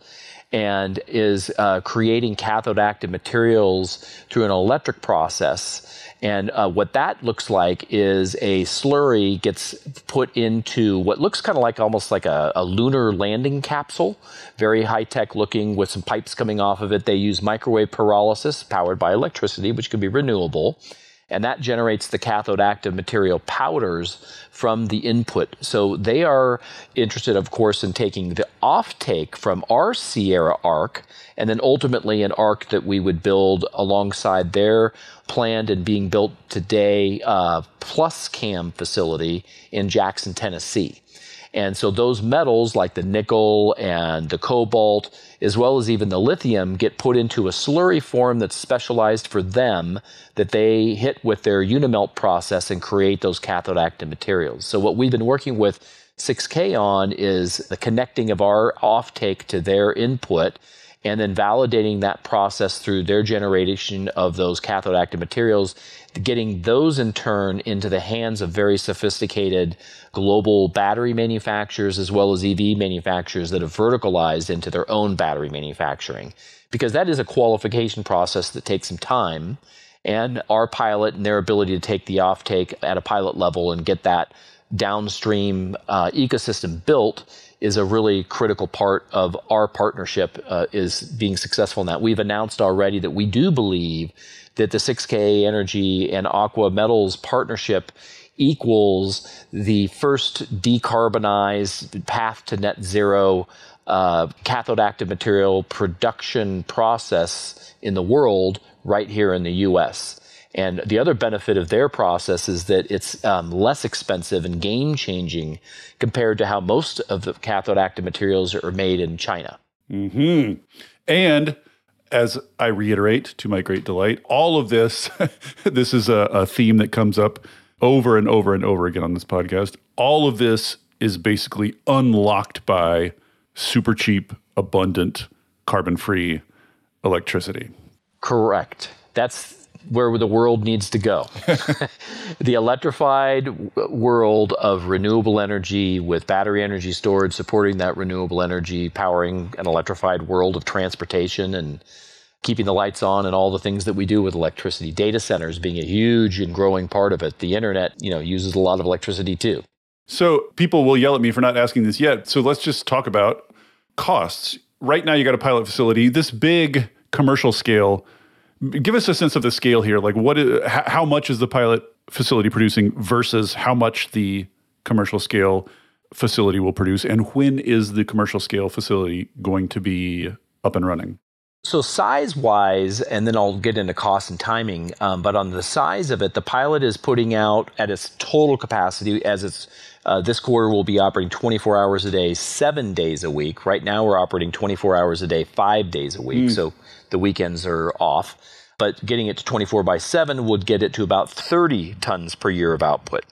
and is uh, creating cathode active materials through an electric process and uh, what that looks like is a slurry gets put into what looks kind of like almost like a, a lunar landing capsule, very high tech looking with some pipes coming off of it. They use microwave pyrolysis powered by electricity, which could be renewable. And that generates the cathode active material powders from the input. So they are interested, of course, in taking the offtake from our Sierra arc and then ultimately an arc that we would build alongside their planned and being built today uh, PlusCAM facility in Jackson, Tennessee. And so those metals like the nickel and the cobalt, as well as even the lithium, get put into a slurry form that's specialized for them that they hit with their Unimelt process and create those cathode active materials. So what we've been working with 6K on is the connecting of our offtake to their input and then validating that process through their generation of those cathode active materials, getting those in turn into the hands of very sophisticated global battery manufacturers as well as EV manufacturers that have verticalized into their own battery manufacturing. Because that is a qualification process that takes some time. And our pilot and their ability to take the offtake at a pilot level and get that downstream uh, ecosystem built is a really critical part of our partnership uh, is being successful in that. We've announced already that we do believe that the 6K Energy and Aqua Metals partnership equals the first decarbonized path to net zero uh, cathode active material production process in the world right here in the US. And the other benefit of their process is that it's um, less expensive and game changing compared to how most of the cathode active materials are made in China. hmm And as I reiterate to my great delight, all of this, this is a, a theme that comes up over and over and over again on this podcast. All of this is basically unlocked by super cheap, abundant, carbon free electricity. Correct. That's where the world needs to go. the electrified world of renewable energy with battery energy storage supporting that renewable energy, powering an electrified world of transportation and keeping the lights on and all the things that we do with electricity. Data centers being a huge and growing part of it. The internet, you know, uses a lot of electricity too. So people will yell at me for not asking this yet. So let's just talk about costs. Right now you got a pilot facility, this big commercial scale give us a sense of the scale here. Like, what? Is, how much is the pilot facility producing versus how much the commercial scale facility will produce, and when is the commercial scale facility going to be up and running? So size wise, and then I'll get into cost and timing. Um, but on the size of it, the pilot is putting out at its total capacity as it's uh, this quarter will be operating 24 hours a day, seven days a week. Right now, we're operating 24 hours a day, five days a week. Mm. So the weekends are off. But getting it to 24 by 7 would get it to about 30 tons per year of output.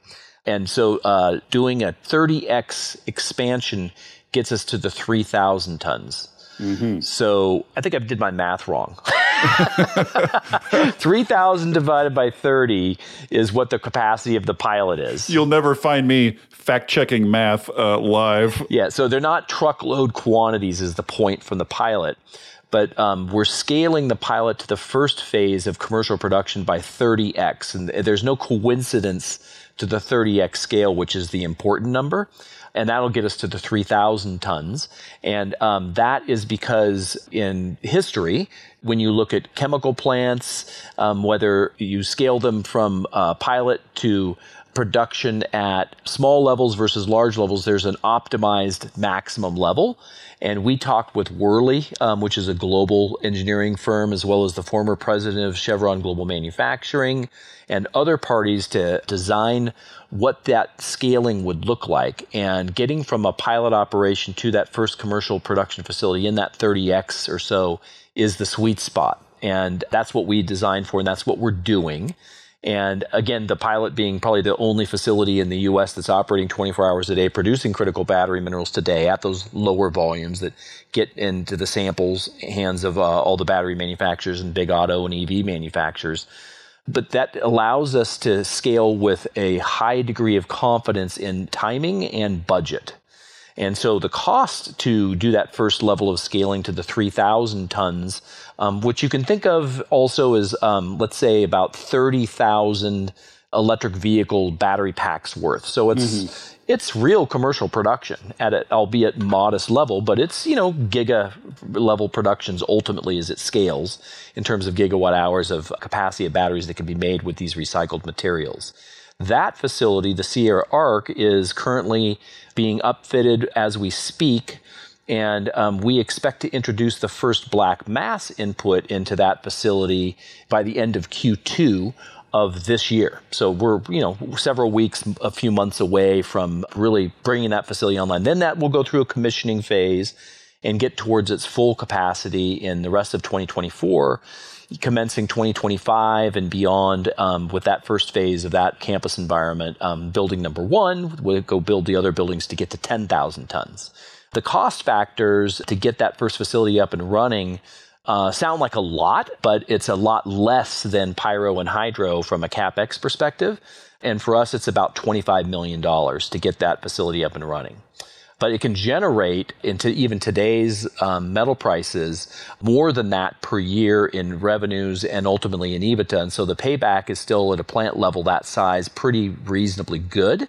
And so uh, doing a 30x expansion gets us to the 3,000 tons. Mm-hmm. So I think I did my math wrong. 3,000 divided by 30 is what the capacity of the pilot is. You'll never find me fact checking math uh, live. Yeah, so they're not truckload quantities, is the point from the pilot but um, we're scaling the pilot to the first phase of commercial production by 30x. And there's no coincidence to the 30x scale, which is the important number. And that'll get us to the 3,000 tons. And um, that is because in history, when you look at chemical plants, um, whether you scale them from uh, pilot to production at small levels versus large levels, there's an optimized maximum level. And we talked with Worley, um, which is a global engineering firm, as well as the former president of Chevron Global Manufacturing and other parties to design what that scaling would look like. And getting from a pilot operation to that first commercial production facility in that 30x or so is the sweet spot. And that's what we designed for, and that's what we're doing. And again, the pilot being probably the only facility in the US that's operating 24 hours a day producing critical battery minerals today at those lower volumes that get into the samples hands of uh, all the battery manufacturers and big auto and EV manufacturers. But that allows us to scale with a high degree of confidence in timing and budget. And so the cost to do that first level of scaling to the 3,000 tons, um, which you can think of also as, um, let's say, about 30,000 electric vehicle battery packs worth. So it's mm-hmm. it's real commercial production at an albeit modest level, but it's, you know, giga level productions ultimately as it scales in terms of gigawatt hours of capacity of batteries that can be made with these recycled materials. That facility, the Sierra Arc, is currently being upfitted as we speak. And um, we expect to introduce the first black mass input into that facility by the end of Q2 of this year. So we're, you know, several weeks, a few months away from really bringing that facility online. Then that will go through a commissioning phase and get towards its full capacity in the rest of 2024 commencing 2025 and beyond um, with that first phase of that campus environment. Um, building number one, we'll go build the other buildings to get to 10,000 tons. The cost factors to get that first facility up and running uh, sound like a lot, but it's a lot less than pyro and hydro from a capex perspective. And for us, it's about $25 million to get that facility up and running. But it can generate into even today's um, metal prices more than that per year in revenues and ultimately in EBITDA. And so the payback is still at a plant level that size pretty reasonably good.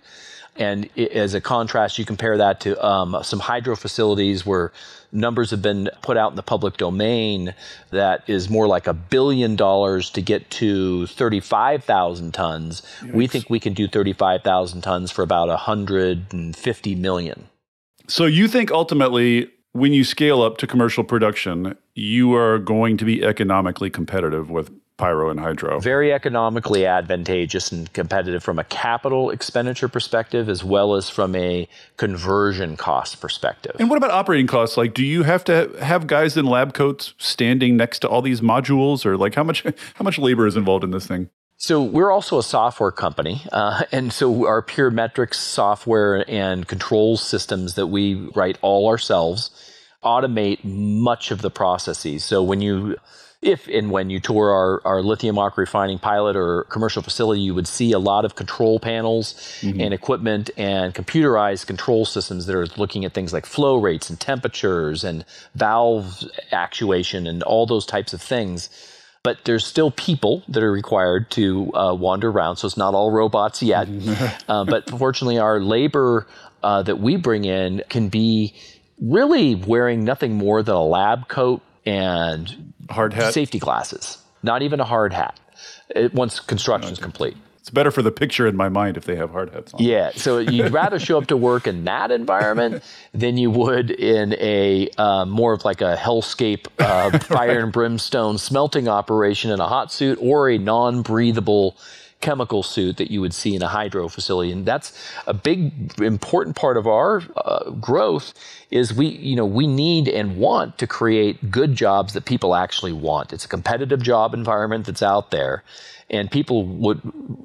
And as a contrast, you compare that to um, some hydro facilities where numbers have been put out in the public domain that is more like a billion dollars to get to 35,000 tons. Yikes. We think we can do 35,000 tons for about 150 million. So you think ultimately when you scale up to commercial production, you are going to be economically competitive with pyro and hydro. Very economically advantageous and competitive from a capital expenditure perspective as well as from a conversion cost perspective. And what about operating costs? Like do you have to have guys in lab coats standing next to all these modules or like how much how much labor is involved in this thing? So we're also a software company, uh, and so our Pure Metrics software and control systems that we write all ourselves automate much of the processes. So when you if and when you tour our, our lithium arc refining pilot or commercial facility, you would see a lot of control panels mm-hmm. and equipment and computerized control systems that are looking at things like flow rates and temperatures and valve actuation and all those types of things. But there's still people that are required to uh, wander around, so it's not all robots yet. uh, but fortunately, our labor uh, that we bring in can be really wearing nothing more than a lab coat and hard hat? Safety glasses. Not even a hard hat. It, once construction is complete. It's better for the picture in my mind if they have hard hats on. Yeah, so you'd rather show up to work in that environment than you would in a uh, more of like a hellscape uh, fire and brimstone smelting operation in a hot suit or a non-breathable chemical suit that you would see in a hydro facility. And that's a big, important part of our uh, growth is we, you know, we need and want to create good jobs that people actually want. It's a competitive job environment that's out there. And people would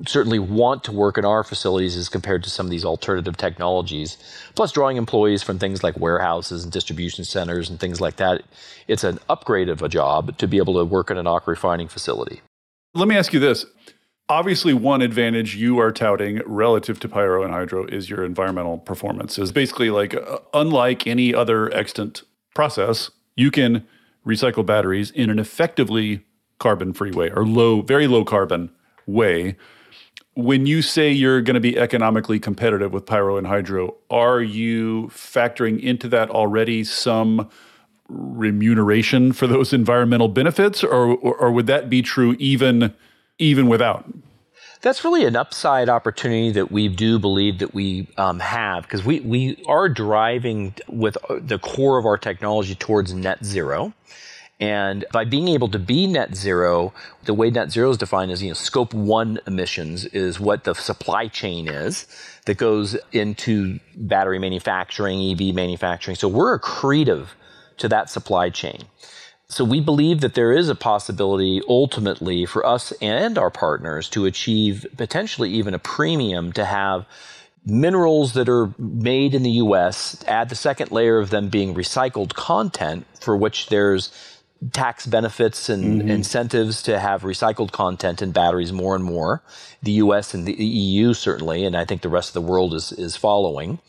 certainly want to work in our facilities as compared to some of these alternative technologies. Plus, drawing employees from things like warehouses and distribution centers and things like that. It's an upgrade of a job to be able to work in an ARC refining facility. Let me ask you this obviously one advantage you are touting relative to pyro and hydro is your environmental performance. Is basically like uh, unlike any other extant process you can recycle batteries in an effectively carbon free way or low very low carbon way. When you say you're going to be economically competitive with pyro and hydro are you factoring into that already some remuneration for those environmental benefits or, or, or would that be true even even without? That's really an upside opportunity that we do believe that we um, have because we, we are driving with uh, the core of our technology towards net zero. And by being able to be net zero, the way net zero is defined is, you know, scope one emissions is what the supply chain is that goes into battery manufacturing, EV manufacturing. So we're accretive to that supply chain. So we believe that there is a possibility ultimately for us and our partners to achieve potentially even a premium to have minerals that are made in the US, add the second layer of them being recycled content for which there's tax benefits and mm-hmm. incentives to have recycled content in batteries more and more. The US and the EU certainly, and I think the rest of the world is, is following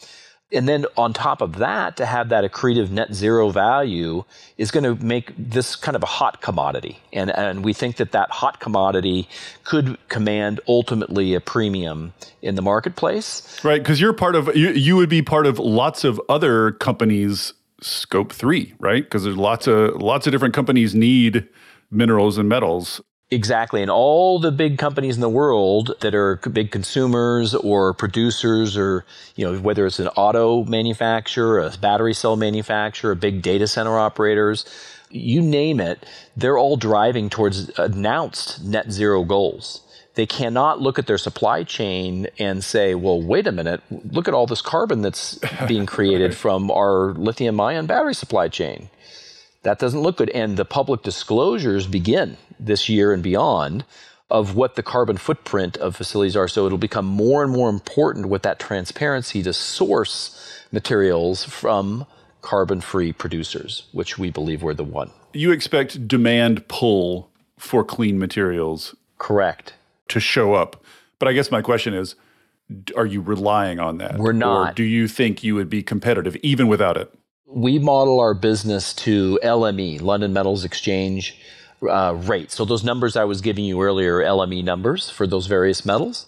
And then on top of that, to have that accretive net zero value is going to make this kind of a hot commodity. And, and we think that that hot commodity could command ultimately a premium in the marketplace. Right. Because you're part of, you, you would be part of lots of other companies' scope three, right? Because there's lots of, lots of different companies need minerals and metals. Exactly. And all the big companies in the world that are big consumers or producers or, you know, whether it's an auto manufacturer, a battery cell manufacturer, big data center operators, you name it, they're all driving towards announced net zero goals. They cannot look at their supply chain and say, well, wait a minute, look at all this carbon that's being created from our lithium ion battery supply chain. That doesn't look good. And the public disclosures begin this year and beyond of what the carbon footprint of facilities are. So it'll become more and more important with that transparency to source materials from carbon free producers, which we believe we're the one. You expect demand pull for clean materials. Correct. To show up. But I guess my question is are you relying on that? We're not. Or do you think you would be competitive even without it? We model our business to LME, London Metals Exchange uh, rates. So those numbers I was giving you earlier, LME numbers for those various metals.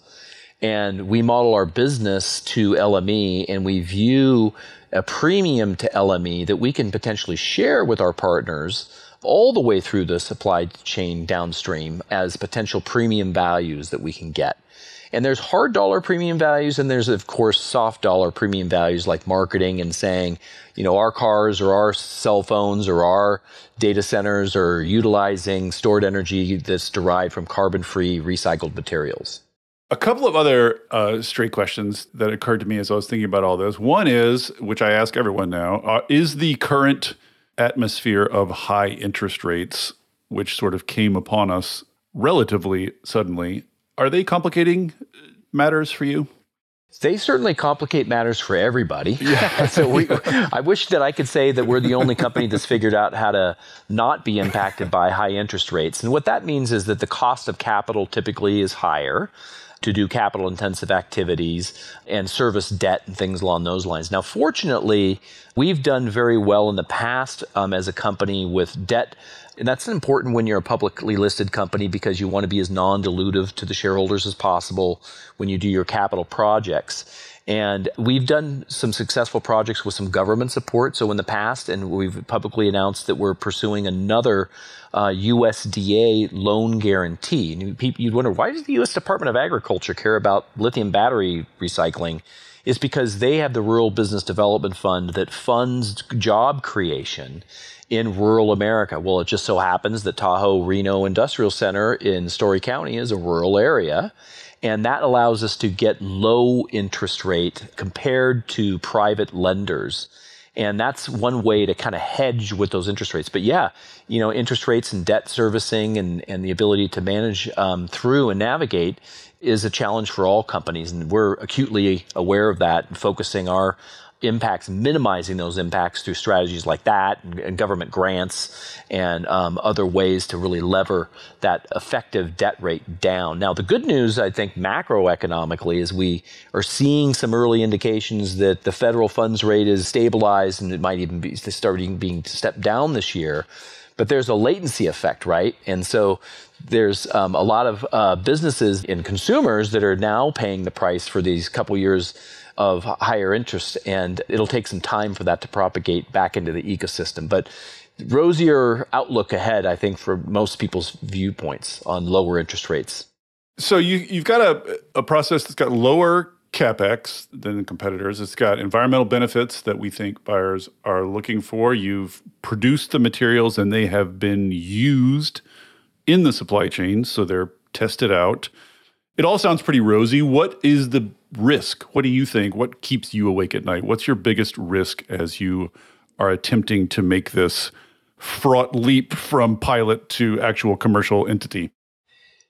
And we model our business to LME and we view a premium to LME that we can potentially share with our partners all the way through the supply chain downstream as potential premium values that we can get. And there's hard dollar premium values, and there's, of course, soft dollar premium values like marketing and saying, you know, our cars or our cell phones or our data centers are utilizing stored energy that's derived from carbon free recycled materials. A couple of other uh, straight questions that occurred to me as I was thinking about all this. One is, which I ask everyone now, uh, is the current atmosphere of high interest rates, which sort of came upon us relatively suddenly, are they complicating matters for you? They certainly complicate matters for everybody. Yeah. so we, I wish that I could say that we're the only company that's figured out how to not be impacted by high interest rates. And what that means is that the cost of capital typically is higher to do capital intensive activities and service debt and things along those lines. Now, fortunately, we've done very well in the past um, as a company with debt and that's important when you're a publicly listed company because you want to be as non dilutive to the shareholders as possible when you do your capital projects. And we've done some successful projects with some government support. So in the past, and we've publicly announced that we're pursuing another uh, USDA loan guarantee. And you'd wonder why does the U.S. Department of Agriculture care about lithium battery recycling? Is because they have the Rural Business Development Fund that funds job creation in rural America. Well, it just so happens that Tahoe Reno Industrial Center in Storey County is a rural area. And that allows us to get low interest rate compared to private lenders. And that's one way to kind of hedge with those interest rates. But yeah, you know, interest rates and debt servicing and, and the ability to manage um, through and navigate is a challenge for all companies. And we're acutely aware of that and focusing our impacts, minimizing those impacts through strategies like that and, and government grants and um, other ways to really lever that effective debt rate down. Now, the good news, I think, macroeconomically, is we are seeing some early indications that the federal funds rate is stabilized and it might even be starting being stepped down this year. But there's a latency effect, right? And so there's um, a lot of uh, businesses and consumers that are now paying the price for these couple years of higher interest, and it'll take some time for that to propagate back into the ecosystem. But rosier outlook ahead, I think, for most people's viewpoints on lower interest rates. So you you've got a a process that's got lower capex than competitors. It's got environmental benefits that we think buyers are looking for. You've produced the materials and they have been used in the supply chain, so they're tested out. It all sounds pretty rosy. What is the risk? What do you think? What keeps you awake at night? What's your biggest risk as you are attempting to make this fraught leap from pilot to actual commercial entity?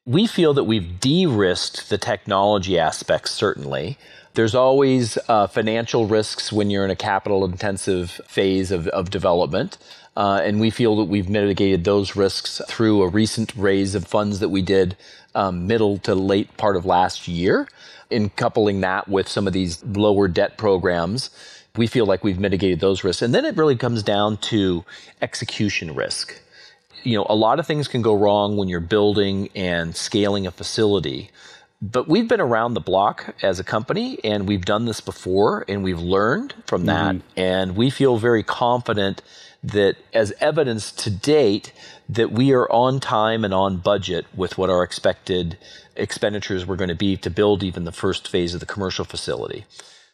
We feel that we've de risked the technology aspects, certainly. There's always uh, financial risks when you're in a capital intensive phase of, of development. Uh, and we feel that we've mitigated those risks through a recent raise of funds that we did um, middle to late part of last year. In coupling that with some of these lower debt programs, we feel like we've mitigated those risks. And then it really comes down to execution risk. You know, a lot of things can go wrong when you're building and scaling a facility. But we've been around the block as a company and we've done this before and we've learned from that. Mm-hmm. And we feel very confident that, as evidence to date, that we are on time and on budget with what our expected expenditures were going to be to build even the first phase of the commercial facility.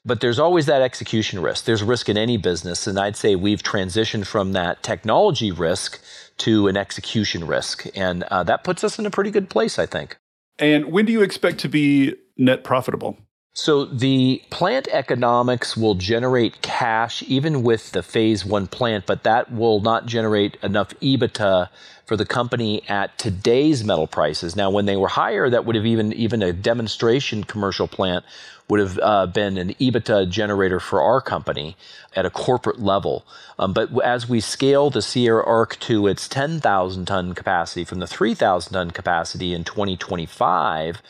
But there's always that execution risk. There's risk in any business. And I'd say we've transitioned from that technology risk to an execution risk. And uh, that puts us in a pretty good place, I think. And when do you expect to be net profitable? So the plant economics will generate cash even with the phase one plant, but that will not generate enough EBITDA for the company at today's metal prices. Now, when they were higher, that would have even even a demonstration commercial plant would have uh, been an EBITDA generator for our company at a corporate level. Um, but as we scale the Sierra ARC to its 10,000 ton capacity from the 3,000 ton capacity in 2025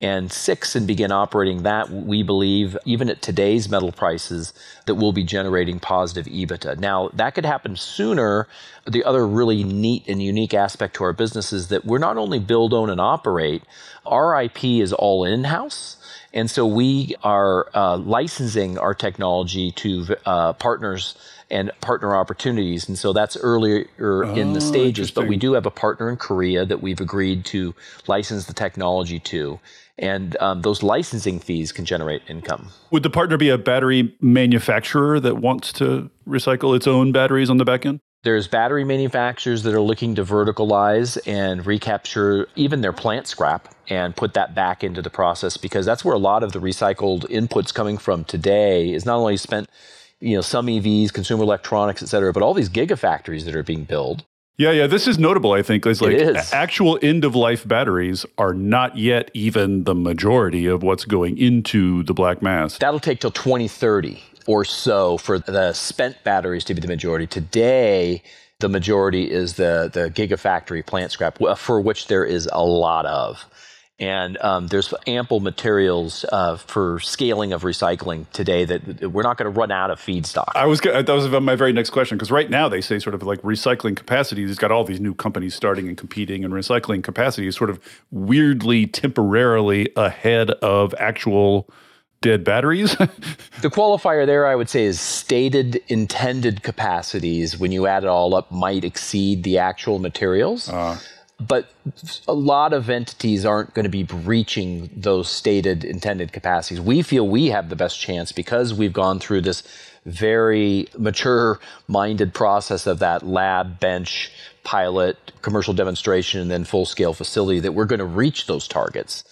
and six and begin operating that, we believe, even at today's metal prices, that we'll be generating positive EBITDA. Now, that could happen sooner. The other really neat and unique aspect to our business is that we're not only build, own, and operate, our IP is all in house. And so we are uh, licensing our technology to uh, partners and partner opportunities. And so that's earlier oh, in the oh, stages. But we do have a partner in Korea that we've agreed to license the technology to and um, those licensing fees can generate income. Would the partner be a battery manufacturer that wants to recycle its own batteries on the back end? There's battery manufacturers that are looking to verticalize and recapture even their plant scrap and put that back into the process because that's where a lot of the recycled inputs coming from today is not only spent you know some EVs, consumer electronics, et cetera, but all these gigafactories that are being built yeah, yeah, this is notable. I think it's like it is. actual end of life batteries are not yet even the majority of what's going into the black mass. That'll take till 2030 or so for the spent batteries to be the majority. Today, the majority is the the gigafactory plant scrap, for which there is a lot of and um, there's ample materials uh, for scaling of recycling today that we're not going to run out of feedstock. I was that was my very next question because right now they say sort of like recycling capacity. It's got all these new companies starting and competing, and recycling capacity is sort of weirdly temporarily ahead of actual dead batteries. the qualifier there, I would say, is stated intended capacities. When you add it all up, might exceed the actual materials. Uh but a lot of entities aren't going to be breaching those stated intended capacities. We feel we have the best chance because we've gone through this very mature minded process of that lab, bench, pilot, commercial demonstration, and then full scale facility that we're going to reach those targets.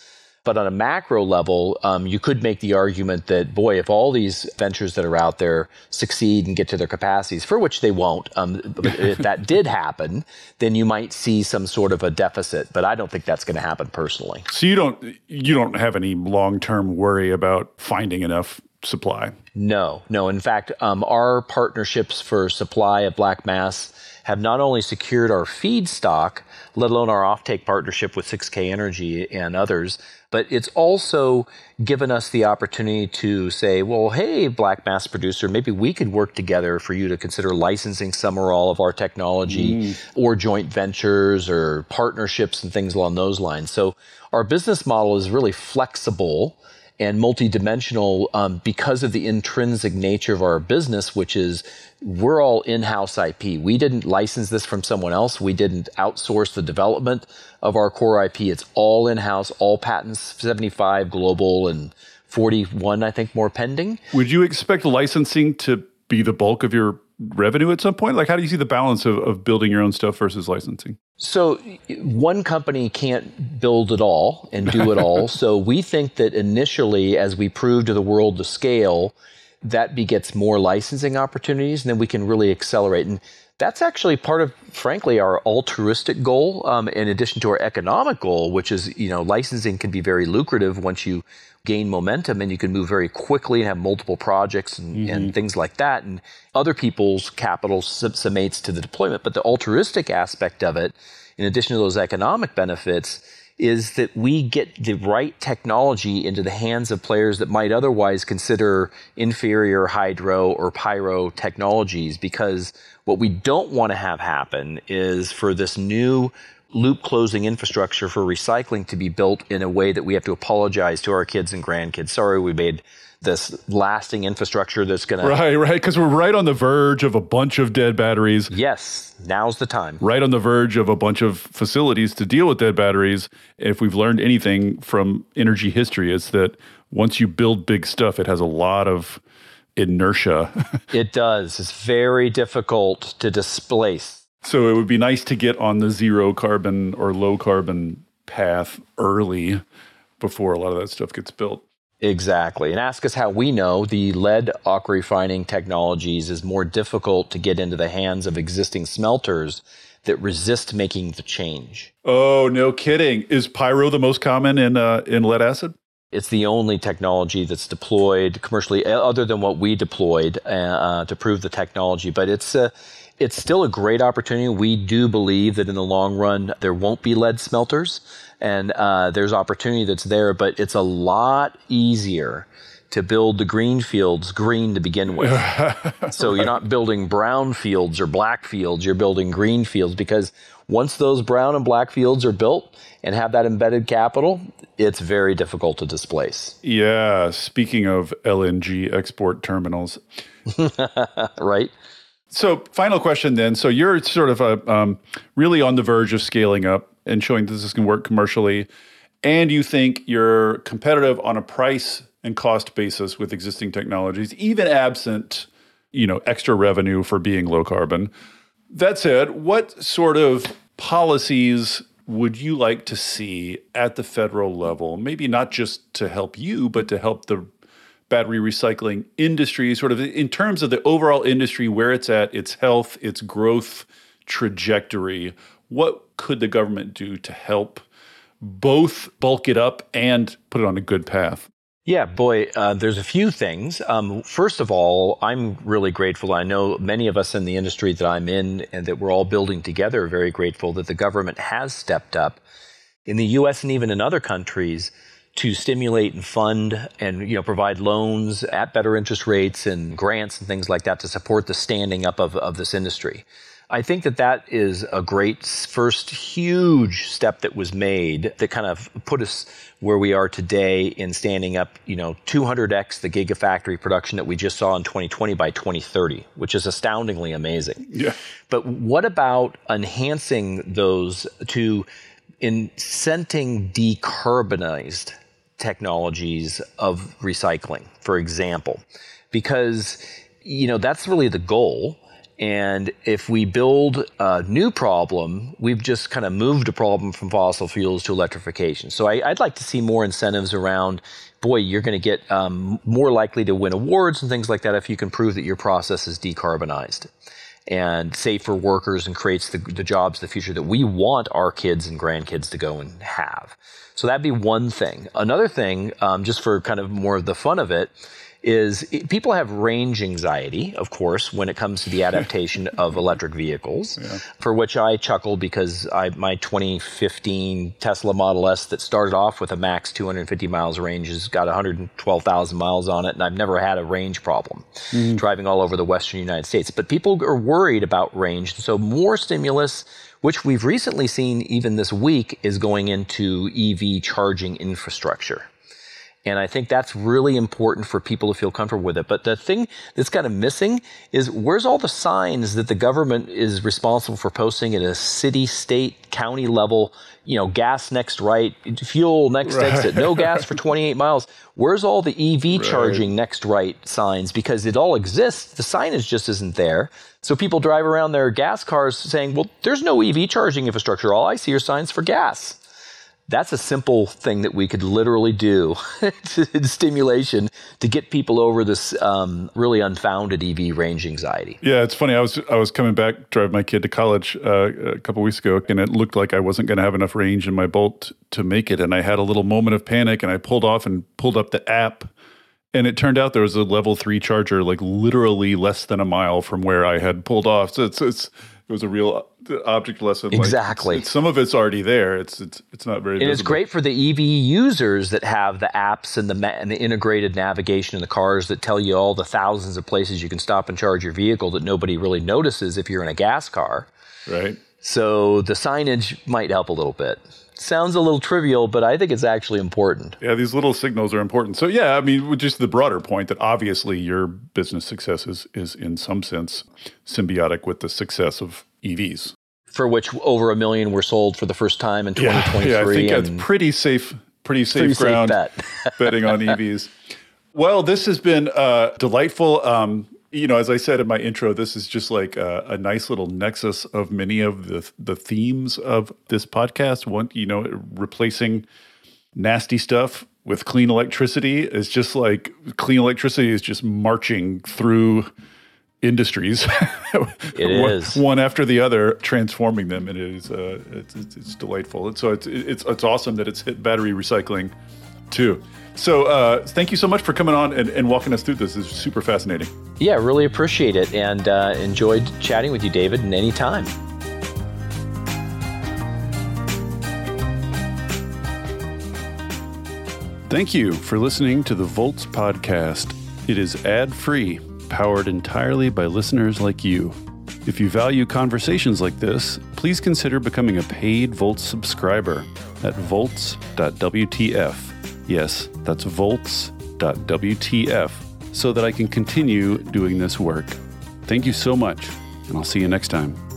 But on a macro level, um, you could make the argument that, boy, if all these ventures that are out there succeed and get to their capacities, for which they won't, um, if that did happen, then you might see some sort of a deficit. But I don't think that's going to happen personally. So you don't you don't have any long term worry about finding enough supply. No, no. In fact, um, our partnerships for supply of black mass have not only secured our feedstock, let alone our offtake partnership with 6K Energy and others, but it's also given us the opportunity to say, well, hey, black mass producer, maybe we could work together for you to consider licensing some or all of our technology mm. or joint ventures or partnerships and things along those lines. So our business model is really flexible and multidimensional um, because of the intrinsic nature of our business, which is we're all in-house IP. We didn't license this from someone else. We didn't outsource the development of our core IP. It's all in-house, all patents, 75 global and 41, I think, more pending. Would you expect licensing to be the bulk of your revenue at some point? Like, how do you see the balance of, of building your own stuff versus licensing? So, one company can't build it all and do it all. so, we think that initially, as we prove to the world the scale, that begets more licensing opportunities, and then we can really accelerate. And that's actually part of, frankly, our altruistic goal. Um, in addition to our economic goal, which is, you know, licensing can be very lucrative once you gain momentum and you can move very quickly and have multiple projects and, mm-hmm. and things like that. And other people's capital summates to the deployment. But the altruistic aspect of it, in addition to those economic benefits, is that we get the right technology into the hands of players that might otherwise consider inferior hydro or pyro technologies because what we don't want to have happen is for this new loop closing infrastructure for recycling to be built in a way that we have to apologize to our kids and grandkids. Sorry, we made this lasting infrastructure that's going to. Right, right. Because we're right on the verge of a bunch of dead batteries. Yes, now's the time. Right on the verge of a bunch of facilities to deal with dead batteries. If we've learned anything from energy history, it's that once you build big stuff, it has a lot of inertia. it does. It's very difficult to displace. So it would be nice to get on the zero carbon or low carbon path early before a lot of that stuff gets built. Exactly. And ask us how we know the lead aqua refining technologies is more difficult to get into the hands of existing smelters that resist making the change. Oh, no kidding. Is pyro the most common in uh, in lead acid? It's the only technology that's deployed commercially, other than what we deployed uh, uh to prove the technology. But it's uh, it's still a great opportunity. We do believe that in the long run there won't be lead smelters and uh, there's opportunity that's there, but it's a lot easier to build the green fields green to begin with. so you're not building brown fields or black fields, you're building green fields because once those brown and black fields are built and have that embedded capital, it's very difficult to displace. Yeah, speaking of LNG export terminals. right? So, final question then. So, you're sort of a, um, really on the verge of scaling up and showing that this can work commercially. And you think you're competitive on a price and cost basis with existing technologies, even absent, you know, extra revenue for being low carbon. That said, what sort of policies would you like to see at the federal level? Maybe not just to help you, but to help the battery recycling industry, sort of in terms of the overall industry, where it's at, its health, its growth trajectory. What could the government do to help both bulk it up and put it on a good path? Yeah, boy, uh, there's a few things. Um, first of all, I'm really grateful. I know many of us in the industry that I'm in and that we're all building together are very grateful that the government has stepped up in the US and even in other countries to stimulate and fund and you know provide loans at better interest rates and grants and things like that to support the standing up of, of this industry. I think that that is a great first huge step that was made that kind of put us where we are today in standing up, you know, 200x the gigafactory production that we just saw in 2020 by 2030, which is astoundingly amazing. Yeah. But what about enhancing those to incenting decarbonized technologies of recycling, for example? Because you know that's really the goal and if we build a new problem, we've just kind of moved a problem from fossil fuels to electrification. So I, would like to see more incentives around, boy, you're going to get um, more likely to win awards and things like that if you can prove that your process is decarbonized and safe for workers and creates the, the jobs the future that we want our kids and grandkids to go and have. So that'd be one thing. Another thing, um, just for kind of more of the fun of it, is people have range anxiety, of course, when it comes to the adaptation of electric vehicles, yeah. for which I chuckle because I, my 2015 Tesla Model S that started off with a max 250 miles range has got 112,000 miles on it, and I've never had a range problem mm-hmm. driving all over the western United States. But people are worried about range, so more stimulus which we've recently seen even this week is going into EV charging infrastructure. And I think that's really important for people to feel comfortable with it. But the thing that's kind of missing is where's all the signs that the government is responsible for posting at a city, state, county level, you know, gas next right, fuel next right. exit, no gas for 28 miles. Where's all the EV right. charging next right signs? Because it all exists. The signage just isn't there. So people drive around their gas cars saying, well, there's no EV charging infrastructure. All I see are signs for gas. That's a simple thing that we could literally do in stimulation to get people over this um, really unfounded EV range anxiety. Yeah, it's funny. I was I was coming back, drive my kid to college uh, a couple weeks ago, and it looked like I wasn't going to have enough range in my Bolt to make it, and I had a little moment of panic, and I pulled off and pulled up the app. And it turned out there was a level three charger, like literally less than a mile from where I had pulled off. So it's, it's it was a real uh, object lesson. Exactly. Like it's, it's, some of it's already there. It's it's it's not very. And it's great for the EV users that have the apps and the and the integrated navigation in the cars that tell you all the thousands of places you can stop and charge your vehicle that nobody really notices if you're in a gas car. Right. So the signage might help a little bit sounds a little trivial, but I think it's actually important. Yeah, these little signals are important. So yeah, I mean, just the broader point that obviously your business success is is in some sense symbiotic with the success of EVs. For which over a million were sold for the first time in 2023. Yeah, yeah I think that's pretty safe, pretty safe pretty ground safe bet. betting on EVs. Well, this has been uh, delightful. Um, you know, as I said in my intro, this is just like a, a, nice little nexus of many of the the themes of this podcast. One, you know, replacing nasty stuff with clean electricity is just like clean electricity is just marching through industries. it one, is one, after the other, transforming them, and it is uh, it's, it's, it's delightful. And so it's it's it's awesome that it's hit battery recycling too. So uh, thank you so much for coming on and, and, walking us through this. It's super fascinating. Yeah, really appreciate it and uh, enjoyed chatting with you, David, and anytime. Thank you for listening to the Volts podcast. It is ad free, powered entirely by listeners like you. If you value conversations like this, please consider becoming a paid Volts subscriber at volts.wtf. Yes, that's volts.wtf so that I can continue doing this work. Thank you so much, and I'll see you next time.